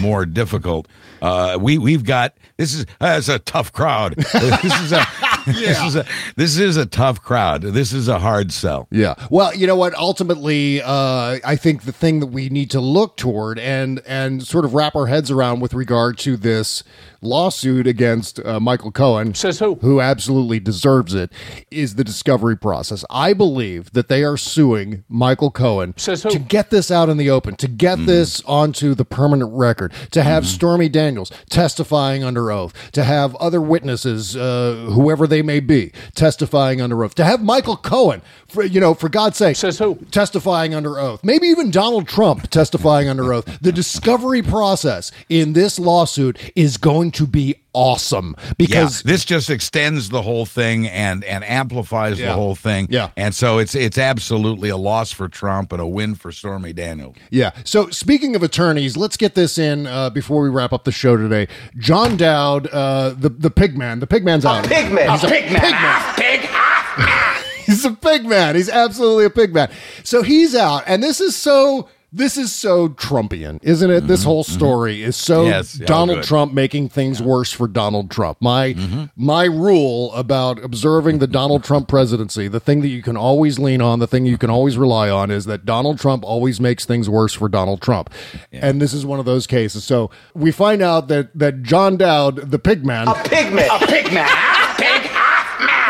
Speaker 10: more difficult. Uh, we we've got this is uh, it's a tough crowd. this is a this is a this is a tough crowd. This is a hard sell.
Speaker 3: Yeah. Well, you know what? Ultimately, uh, I think the thing that we need to look toward and and sort of wrap our heads around with regard to this lawsuit against uh, Michael Cohen, says who, who absolutely deserves it, is the discovery process. I believe that they are suing Michael Cohen
Speaker 13: Says who?
Speaker 3: to get this out in the open, to get this onto the permanent record, to have Stormy Daniels testifying under oath, to have other witnesses, uh, whoever they may be, testifying under oath, to have Michael Cohen, for, you know, for God's sake,
Speaker 13: Says who?
Speaker 3: testifying under oath, maybe even Donald Trump testifying under oath. The discovery process in this lawsuit is going to be awesome because
Speaker 10: yeah, this just extends the whole thing and and amplifies
Speaker 3: Yeah.
Speaker 10: the whole thing.
Speaker 3: Yeah.
Speaker 10: and so it's it's absolutely a loss for Trump and a win for Stormy Daniels.
Speaker 3: Yeah. So speaking of attorneys, let's get this in uh, before we wrap up the show today. John Dowd, uh, the the pig man, the pig man's out.
Speaker 5: Pigman.
Speaker 3: He's a
Speaker 5: Pigman.
Speaker 3: pig man.
Speaker 5: Half pig, half man.
Speaker 3: He's a pig man. He's absolutely a pig man. So he's out, and this is so. This is so Trumpian, isn't it? this whole story is so
Speaker 10: Mm-hmm. Yes,
Speaker 3: Donald
Speaker 10: good.
Speaker 3: Trump making things worse for Donald Trump. My
Speaker 10: Mm-hmm.
Speaker 3: my rule about observing the Donald Trump presidency, the thing that you can always lean on, the thing you can always rely on, is that Donald Trump always makes things worse for Donald Trump, and this is one of those cases. So we find out that that John Dowd, the pigman, a
Speaker 5: Pigman. A pigman. Half pig, half man.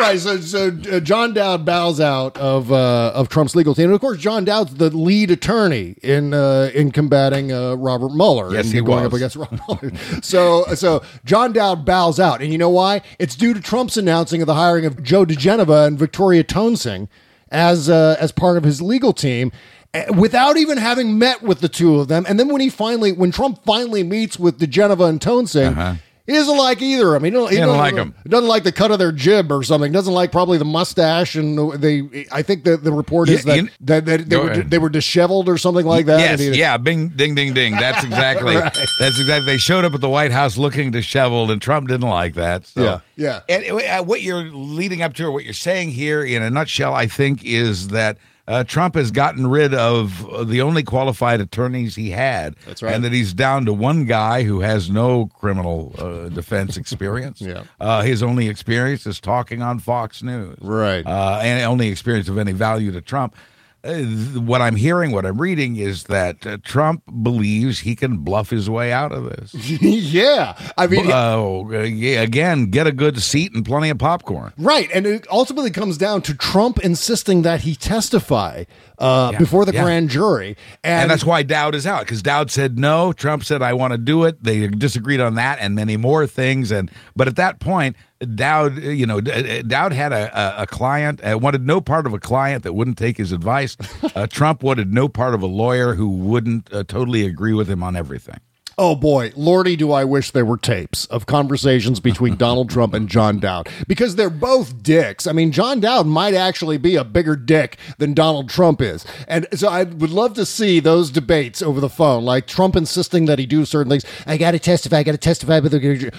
Speaker 3: Right, so so uh, John Dowd bows out of uh, of Trump's legal team, and of course John Dowd's the lead attorney in uh, in combating uh, Robert Mueller.
Speaker 10: Yes,
Speaker 3: and
Speaker 10: he
Speaker 3: going
Speaker 10: was.
Speaker 3: up against Robert Mueller. so so John Dowd bows out, and you know why? It's due to Trump's announcing of the hiring of Joe diGenova and Victoria Toensing as uh, as part of his legal team. eh, Without even having met with the two of them, and then when he finally, when Trump finally meets with diGenova and Toensing, he doesn't like either of them. He don't, he
Speaker 10: Uh-huh. He don't
Speaker 3: doesn't doesn't like the cut of their jib or something. Doesn't like probably the mustache and they. I think that the report is
Speaker 10: Yeah,
Speaker 3: that,
Speaker 10: you-
Speaker 3: that, that they
Speaker 10: Go
Speaker 3: were
Speaker 10: ahead.
Speaker 3: they were disheveled or something like that.
Speaker 10: Yes,
Speaker 3: And he-
Speaker 10: yeah, bing, ding, ding, ding. That's exactly. That's exactly. They showed up at the White House looking disheveled, and Trump didn't like that. So.
Speaker 3: Yeah, yeah.
Speaker 10: And uh, what you're leading up to, or what you're saying here, in a nutshell, I think, is that. Uh, Trump has gotten rid of uh, the only qualified attorneys he had.
Speaker 3: That's right.
Speaker 10: And that he's down to one guy who has no criminal uh, defense experience.
Speaker 3: Yeah.
Speaker 10: Uh, his only experience is talking on Fox News.
Speaker 3: Right.
Speaker 10: Uh, and only experience of any value to Trump. Uh, what I'm hearing, what I'm reading is that uh, Trump believes he can bluff his way out of this.
Speaker 3: yeah, I mean,
Speaker 10: Oh, uh, yeah, again, get a good seat and plenty of popcorn.
Speaker 3: right, and it ultimately comes down to Trump insisting that he testify uh,
Speaker 10: Yeah,
Speaker 3: before the
Speaker 10: yeah.
Speaker 3: grand jury, and,
Speaker 10: And, that's why Dowd is out because Dowd said no. Trump said I want to do it. They disagreed on that and many more things. And but at that point, Dowd, uh, you know, uh, Dowd had a, a, a client, uh, wanted no part of a client that wouldn't take his advice. Uh, Trump wanted no part of a lawyer who wouldn't uh, totally agree with him on everything.
Speaker 3: Oh boy, lordy, do I wish there were tapes of conversations between Donald Trump and John Dowd because they're both dicks. I mean, John Dowd might actually be a bigger dick than Donald Trump is. And so I would love to see those debates over the phone, like Trump insisting that he do certain things. I got to testify, I got to testify. But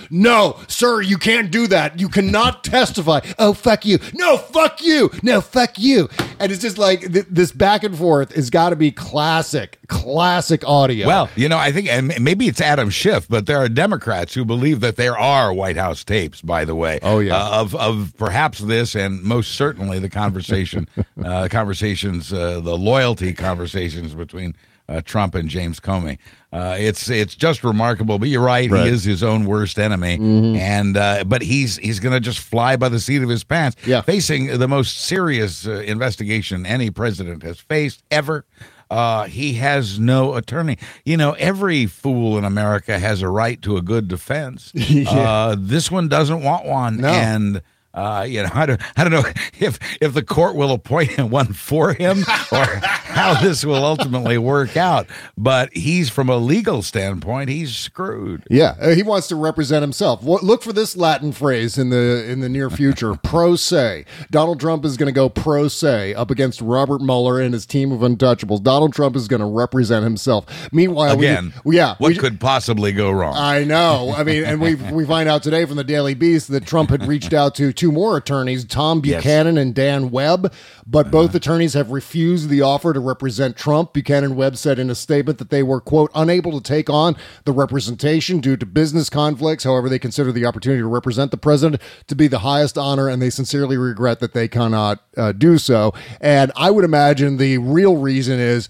Speaker 3: no, sir, you can't do that. You cannot testify. Oh, fuck you. No, fuck you. No, fuck you. And it's just like th- this back and forth has got to be classic, classic audio.
Speaker 10: Well, you know, I think, and maybe it's Adam Schiff, but there are Democrats who believe that there are White House tapes. By the way,
Speaker 3: Oh, yeah.
Speaker 10: uh, of of perhaps this, and most certainly the conversation, uh, conversations, uh, the loyalty conversations between uh, Trump and James Comey. Uh, it's it's just remarkable. But you're right,
Speaker 3: Right.
Speaker 10: he is his own worst enemy,
Speaker 3: Mhm.
Speaker 10: and uh, but he's he's going to just fly by the seat of his pants,
Speaker 3: Yeah.
Speaker 10: facing the most serious uh, investigation any president has faced ever. Uh, he has no attorney. You know, every fool in America has a right to a good defense.
Speaker 3: Yeah.
Speaker 10: uh, this one doesn't want one,
Speaker 3: No.
Speaker 10: and uh, you know, I don't, I don't know if if the court will appoint one for him or how this will ultimately work out. But he's from a legal standpoint, he's screwed.
Speaker 3: Yeah, uh, he wants to represent himself. Look for this Latin phrase in the in the near future: pro se. Donald Trump is going to go pro se up against Robert Mueller and his team of untouchables. Donald Trump is going to represent himself. Meanwhile,
Speaker 10: Again,
Speaker 3: we, yeah,
Speaker 10: what
Speaker 3: we-
Speaker 10: could possibly go wrong?
Speaker 3: I know. I mean, and we we find out today from the Daily Beast that Trump had reached out to two more attorneys, Tom
Speaker 10: Yes.
Speaker 3: Buchanan and Dan Webb, but both attorneys have refused the offer to represent Trump. Buchanan Webb said in a statement that they were quote unable to take on the representation due to business conflicts. However, they consider the opportunity to represent the president to be the highest honor, and they sincerely regret that they cannot uh, do so. And I would imagine the real reason is.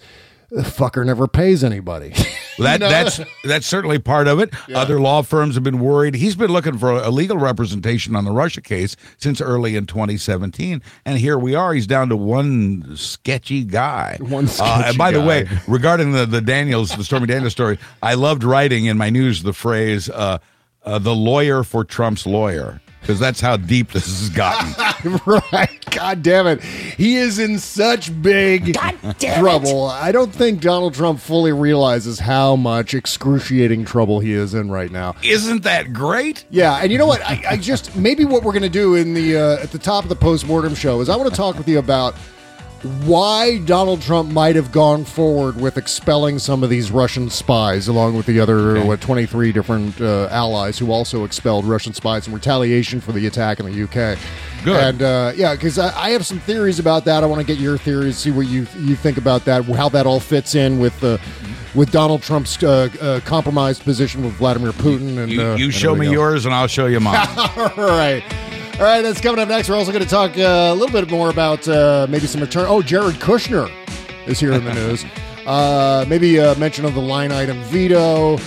Speaker 3: The fucker never pays anybody.
Speaker 10: That that's that's certainly part of it. Other law firms have been worried. He's been looking for a legal representation on the Russia case since early in 2017, and here we are. He's down to one sketchy guy.
Speaker 3: One
Speaker 10: Uh,
Speaker 3: sketchy
Speaker 10: and by the way, regarding the the Daniels, the Stormy Daniels story, I loved writing in my news the phrase uh, uh, "the lawyer for Trump's lawyer" because that's how deep this has gotten.
Speaker 3: right. God damn it. He is in such big trouble. I don't think Donald Trump fully realizes how much excruciating trouble he is in right now.
Speaker 10: Isn't that great?
Speaker 3: Yeah, and you know what? I, I just maybe what we're going to do in the uh, at the top of the postmortem show is I want to talk with you about why Donald Trump might have gone forward with expelling some of these Russian spies, along with the other what twenty three different uh, allies who also expelled Russian spies in retaliation for the attack in the UK.
Speaker 10: Good.
Speaker 3: And uh, yeah, because I, I have some theories about that. I want to get your theories, see what you you think about that, how that all fits in with uh, with Donald Trump's uh, uh, compromised position with Vladimir Putin. And
Speaker 10: You,
Speaker 3: uh,
Speaker 10: you show me
Speaker 3: else.
Speaker 10: yours, and I'll show you mine.
Speaker 3: All right. All right, that's coming up next. We're also going to talk uh, a little bit more about uh, maybe some return. Oh, Jared Kushner is here in the news. Uh, maybe a mention of the line item veto.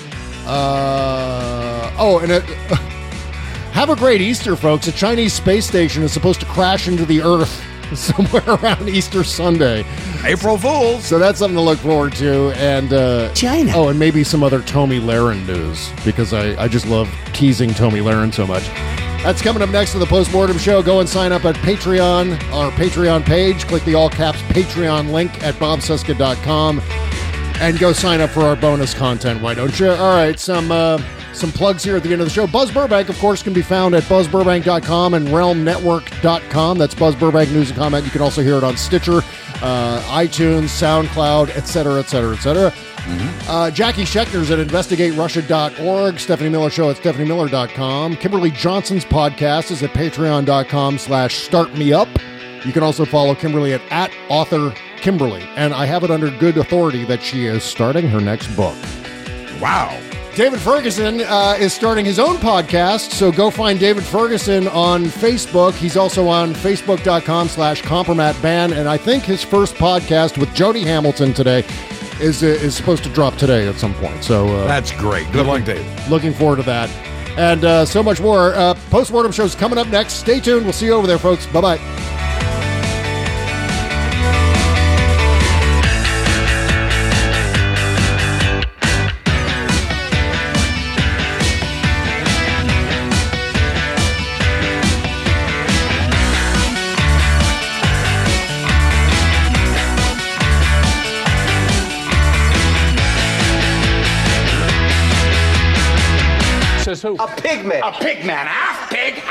Speaker 3: Uh, oh, and it, have a great Easter, folks. A Chinese space station is supposed to crash into the Earth somewhere around Easter Sunday.
Speaker 10: April Fools.
Speaker 3: So that's something to look forward to. And uh,
Speaker 5: China.
Speaker 3: Oh, and maybe some other Tomi Lahren news because I, I just love teasing Tomi Lahren so much. That's coming up next to the postmortem show. Go and sign up at Patreon, our Patreon page. Click the all caps Patreon link at BobCesca.com and go sign up for our bonus content. Why don't you? All right, some uh, some plugs here at the end of the show. Buzz Burbank, of course, can be found at buzzburbank.com and realmnetwork.com. That's Buzz Burbank News and Comment. You can also hear it on Stitcher, uh, iTunes, SoundCloud, etc., etc., etc. Uh, Jackie Schechter's at investigaterussia.org. Stephanie Miller Show at stephaniemiller.com. Kimberly Johnson's podcast is at patreon.com slash startmeup. You can also follow Kimberly at, at author Kimberly. And I have it under good authority that she is starting her next book.
Speaker 10: Wow.
Speaker 3: David Ferguson uh, is starting his own podcast, so go find David Ferguson on Facebook. He's also on facebook.com slash compromatban, and I think his first podcast with Jody Hamilton today is uh, is supposed to drop today at some point. So uh,
Speaker 10: That's great. Good luck, Dave.
Speaker 3: looking forward to that. And uh, so much more. Uh, Postmortem show's coming up next. Stay tuned. We'll see you over there, folks. Bye bye.
Speaker 5: A pig man. A pig man, ah? Pig?